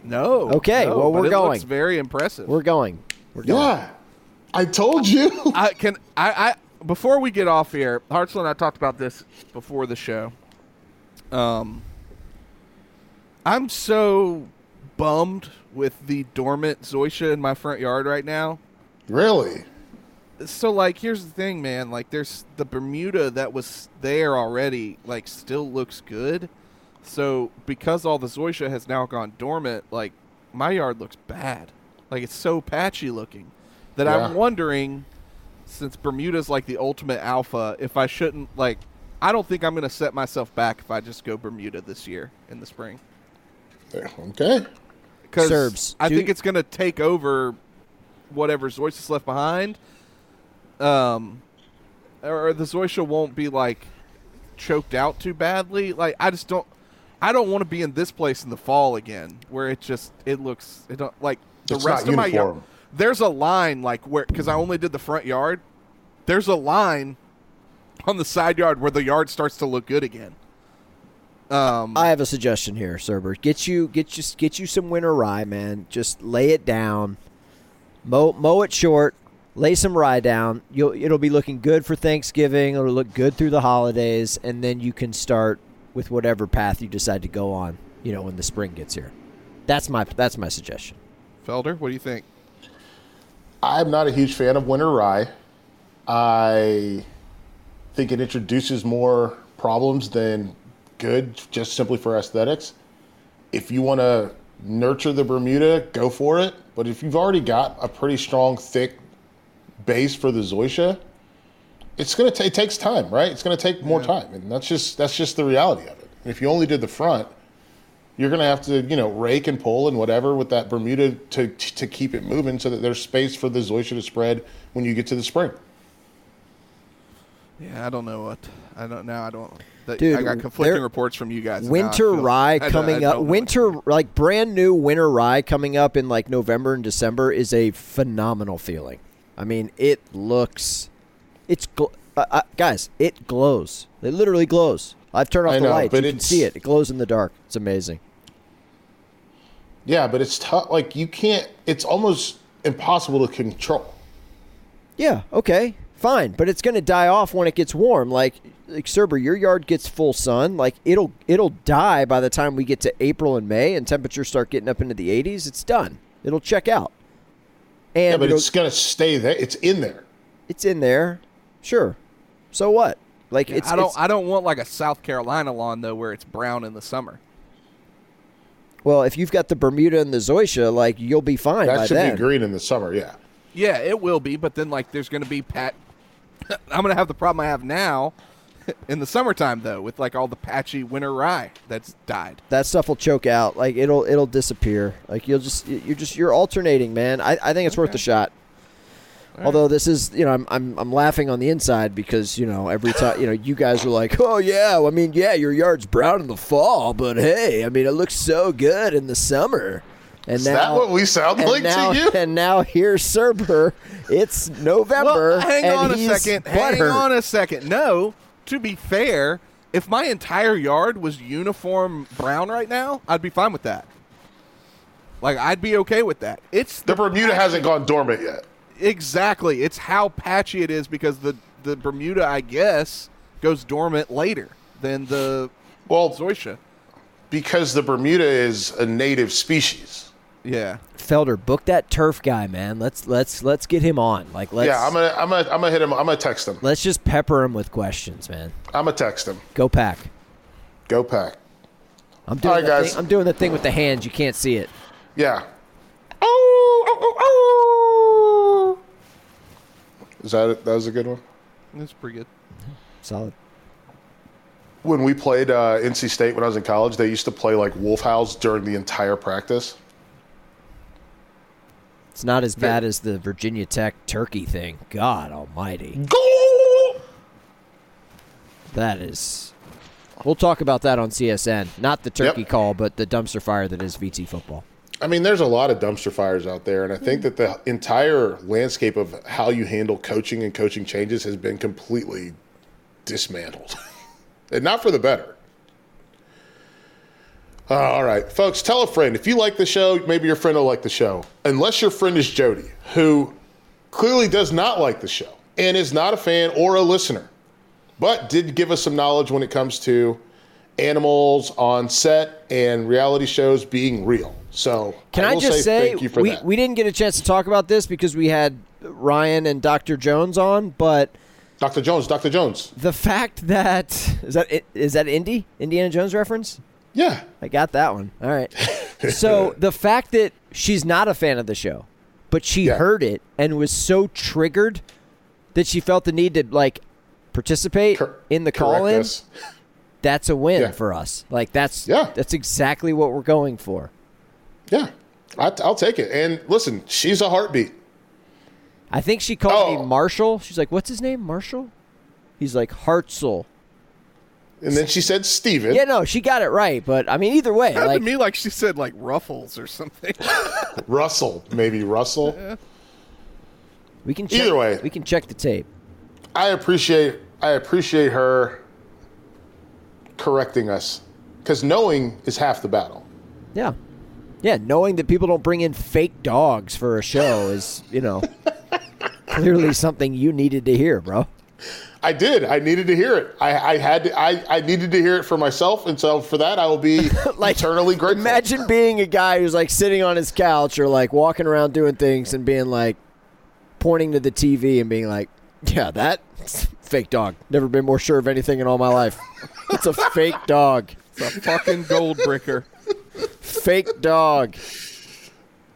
No. Okay, no, well, we're it going. Looks very impressive. We're going. We're going. Yeah. I told you. I can I, I before we get off here, Hartzell and I talked about this before the show. Um I'm so bummed with the dormant Zoysia in my front yard right now. Really? So like here's the thing, man, like there's the Bermuda that was there already, like still looks good. So because all the Zoysia has now gone dormant, like my yard looks bad. Like it's so patchy looking that I'm wondering since Bermuda's like the ultimate alpha, if I shouldn't like I don't think I'm going to set myself back if I just go Bermuda this year in the spring. Okay. Because I do- think it's going to take over whatever Zoysia's left behind. Um, or the Zoysia won't be like choked out too badly. Like I just don't. I don't want to be in this place in the fall again, where it just it looks it don't like the It's rest of my yard. There's a line like where because I only did the front yard. There's a line on the side yard where the yard starts to look good again. Um, I have a suggestion here, Surber. Get you get you get you some winter rye, man. Just lay it down, mow mow it short, lay some rye down. You'll it'll be looking good for Thanksgiving. It'll look good through the holidays, and then you can start with whatever path you decide to go on. You know, when the spring gets here. That's my that's my suggestion. Felder, what do you think? I'm not a huge fan of winter rye. I think it introduces more problems than good just simply for aesthetics. If you want to nurture the Bermuda, go for it. But if you've already got a pretty strong, thick base for the Zoysia, it's gonna ta- it takes time, right? It's gonna take more time, and that's just that's just the reality of it. If you only did the front, you're gonna have to you know rake and pull and whatever with that Bermuda to to keep it moving, so that there's space for the Zoysia to spread when you get to the spring. Yeah, I don't know what I don't now. I don't. That, Dude, I got conflicting there- reports from you guys. and now I Winter feel- rye I I coming don't up. know. Winter like brand new winter rye coming up in like November and December is a phenomenal feeling. I mean, it looks, it's gl- uh, uh, guys, it glows. It literally glows. I've turned off I the know, lights. but You can see it. It glows in the dark. It's amazing. Yeah, but it's tough. Like you can't. It's almost impossible to control. Yeah. Okay. fine, but it's going to die off when it gets warm. Like like Surber, your yard gets full sun, like it'll it'll die by the time we get to April and May and temperatures start getting up into the 80s. It's done. It'll check out. And yeah, but it's gonna stay there. It's in there. it's in there. Sure. So what? Like it's I don't. it's- I don't want like a South Carolina lawn though, where it's brown in the summer. well, if you've got the Bermuda and the Zoysia, like you'll be fine by That should then. be green in the summer. Yeah. Yeah, it will be, but then like there's going to be pat. I'm going to have the problem I have now in the summertime though, with like all the patchy winter rye that's died. that stuff will choke out. Like it'll it'll disappear. Like you'll just you're just you're alternating, man. I, I think it's worth a shot. Although this is, you know, I'm, I'm I'm laughing on the inside because you know every time you know you guys are like, oh yeah, I mean yeah, your yard's brown in the fall, but hey, I mean it looks so good in the summer. And Is now, that what we sound like to now, you? And now here's Surber. It's November. Well, hang on a second. Hang on a second. No, to be fair, if my entire yard was uniform brown right now, I'd be fine with that. Like I'd be okay with that. It's The Bermuda hasn't gone dormant yet. exactly. It's how patchy it is because the the Bermuda, I guess, goes dormant later than the Well, Zoysia. because the Bermuda is a native species. Yeah. Felder, book that turf guy, man. Let's let's let's get him on. Like let's yeah, I'm gonna, I'm gonna, I'm gonna hit him. I'm gonna text him. let's just pepper him with questions, man. I'm gonna text him. Go pack. Go pack. I'm doing All right, the guys. Thing, I'm doing the thing with the hands. You can't see it. Yeah. Oh. Is that it? That was a good one. That's pretty good. Solid. When we played uh, NC State when I was in college, they used to play like wolf howls during the entire practice. It's not as bad as the Virginia Tech turkey thing. God Almighty. That is. We'll talk about that on CSN. Not the turkey Yep. call, but the dumpster fire that is VT football. I mean, there's a lot of dumpster fires out there, and I think that the entire landscape of how you handle coaching and coaching changes has been completely dismantled, and not for the better. Uh, all right, folks, tell a friend. If you like the show, maybe your friend will like the show. Unless your friend is Jody, who clearly does not like the show and is not a fan or a listener, but did give us some knowledge when it comes to animals on set and reality shows being real. So Can I, will just say, thank you for we, that. we didn't get a chance to talk about this because we had Ryan and Dr. Jones on, but Dr. Jones, Dr. Jones. the fact that is that is that Indy Indiana Jones reference? Yeah, I got that one. All right. so the fact that she's not a fan of the show, but she Yeah. heard it and was so triggered that she felt the need to like participate Cor- in the call in. That's a win Yeah. for us. Like that's Yeah. that's exactly what we're going for. Yeah, I, I'll take it. And listen, she's a heartbeat. I think she called Oh. me Marshall. She's like, "What's his name? Marshall?" He's like Hartzell. And then she said Steven. Yeah, no, she got it right. But I mean, either way, Sounded like to me like she said like ruffles or something. Russell, maybe Russell. we can check, Either way. we can check the tape. I appreciate I appreciate her correcting us because knowing is half the battle. Yeah. Yeah, knowing that people don't bring in fake dogs for a show is, you know, clearly something you needed to hear, bro. I did. I needed to hear it. I, I had. To, I, I needed to hear it for myself, and so for that, I will be like, eternally grateful. Imagine being a guy who's like sitting on his couch or like walking around doing things and being like pointing to the TV and being like, "Yeah, that fake dog. Never been more sure of anything in all my life. It's a fake dog. It's a fucking gold bricker. Fake dog.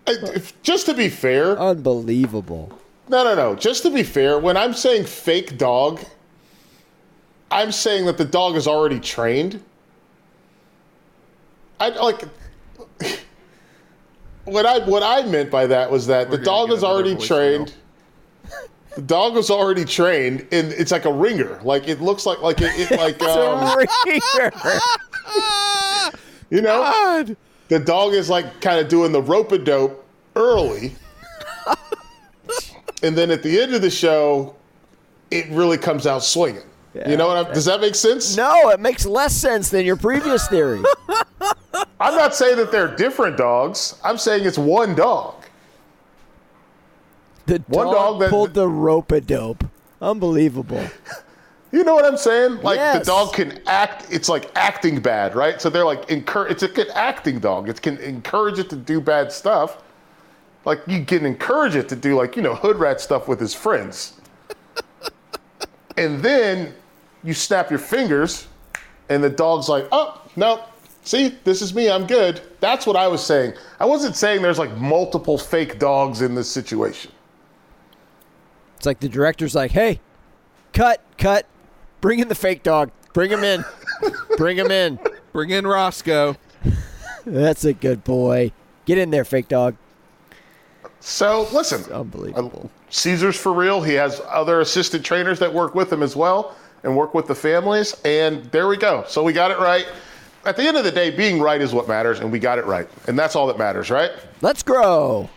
I- if- just to be fair, Unbelievable. no, no, no. Just to be fair, when I'm saying fake dog, I'm saying that the dog is already trained. I like. What I what I meant by that was that the gonna dog is already trained. The dog was already trained, and it's like a ringer. Like it looks like like it, it like um, you know. God. The dog is like kind of doing the rope a dope early. and then at the end of the show, it really comes out swinging. You know what I'm, does that make sense? No, it makes less sense than your previous theory. I'm not saying that they're different dogs. I'm saying it's one dog. The One dog, dog that- pulled the rope a dope. Unbelievable. You know what I'm saying? Like Yes. the dog can act. It's like acting bad, right? So they're like encourage. It's a good acting dog. It can encourage it to do bad stuff. Like you can encourage it to do like you know hood rat stuff with his friends, and then you snap your fingers, and the dog's like, oh no, see, this is me. I'm good. That's what I was saying. I wasn't saying there's like multiple fake dogs in this situation. It's like the director's like, "Hey, cut, cut, bring in the fake dog. Bring him in. bring him in. Bring in Roscoe. That's a good boy. Get in there, fake dog." So listen, unbelievable. Uh, Cesar's for real. He has other assistant trainers that work with him as well and work with the families. And there we go. So we got it right. At the end of the day, being right is what matters, and we got it right, and that's all that matters, right? Let's grow.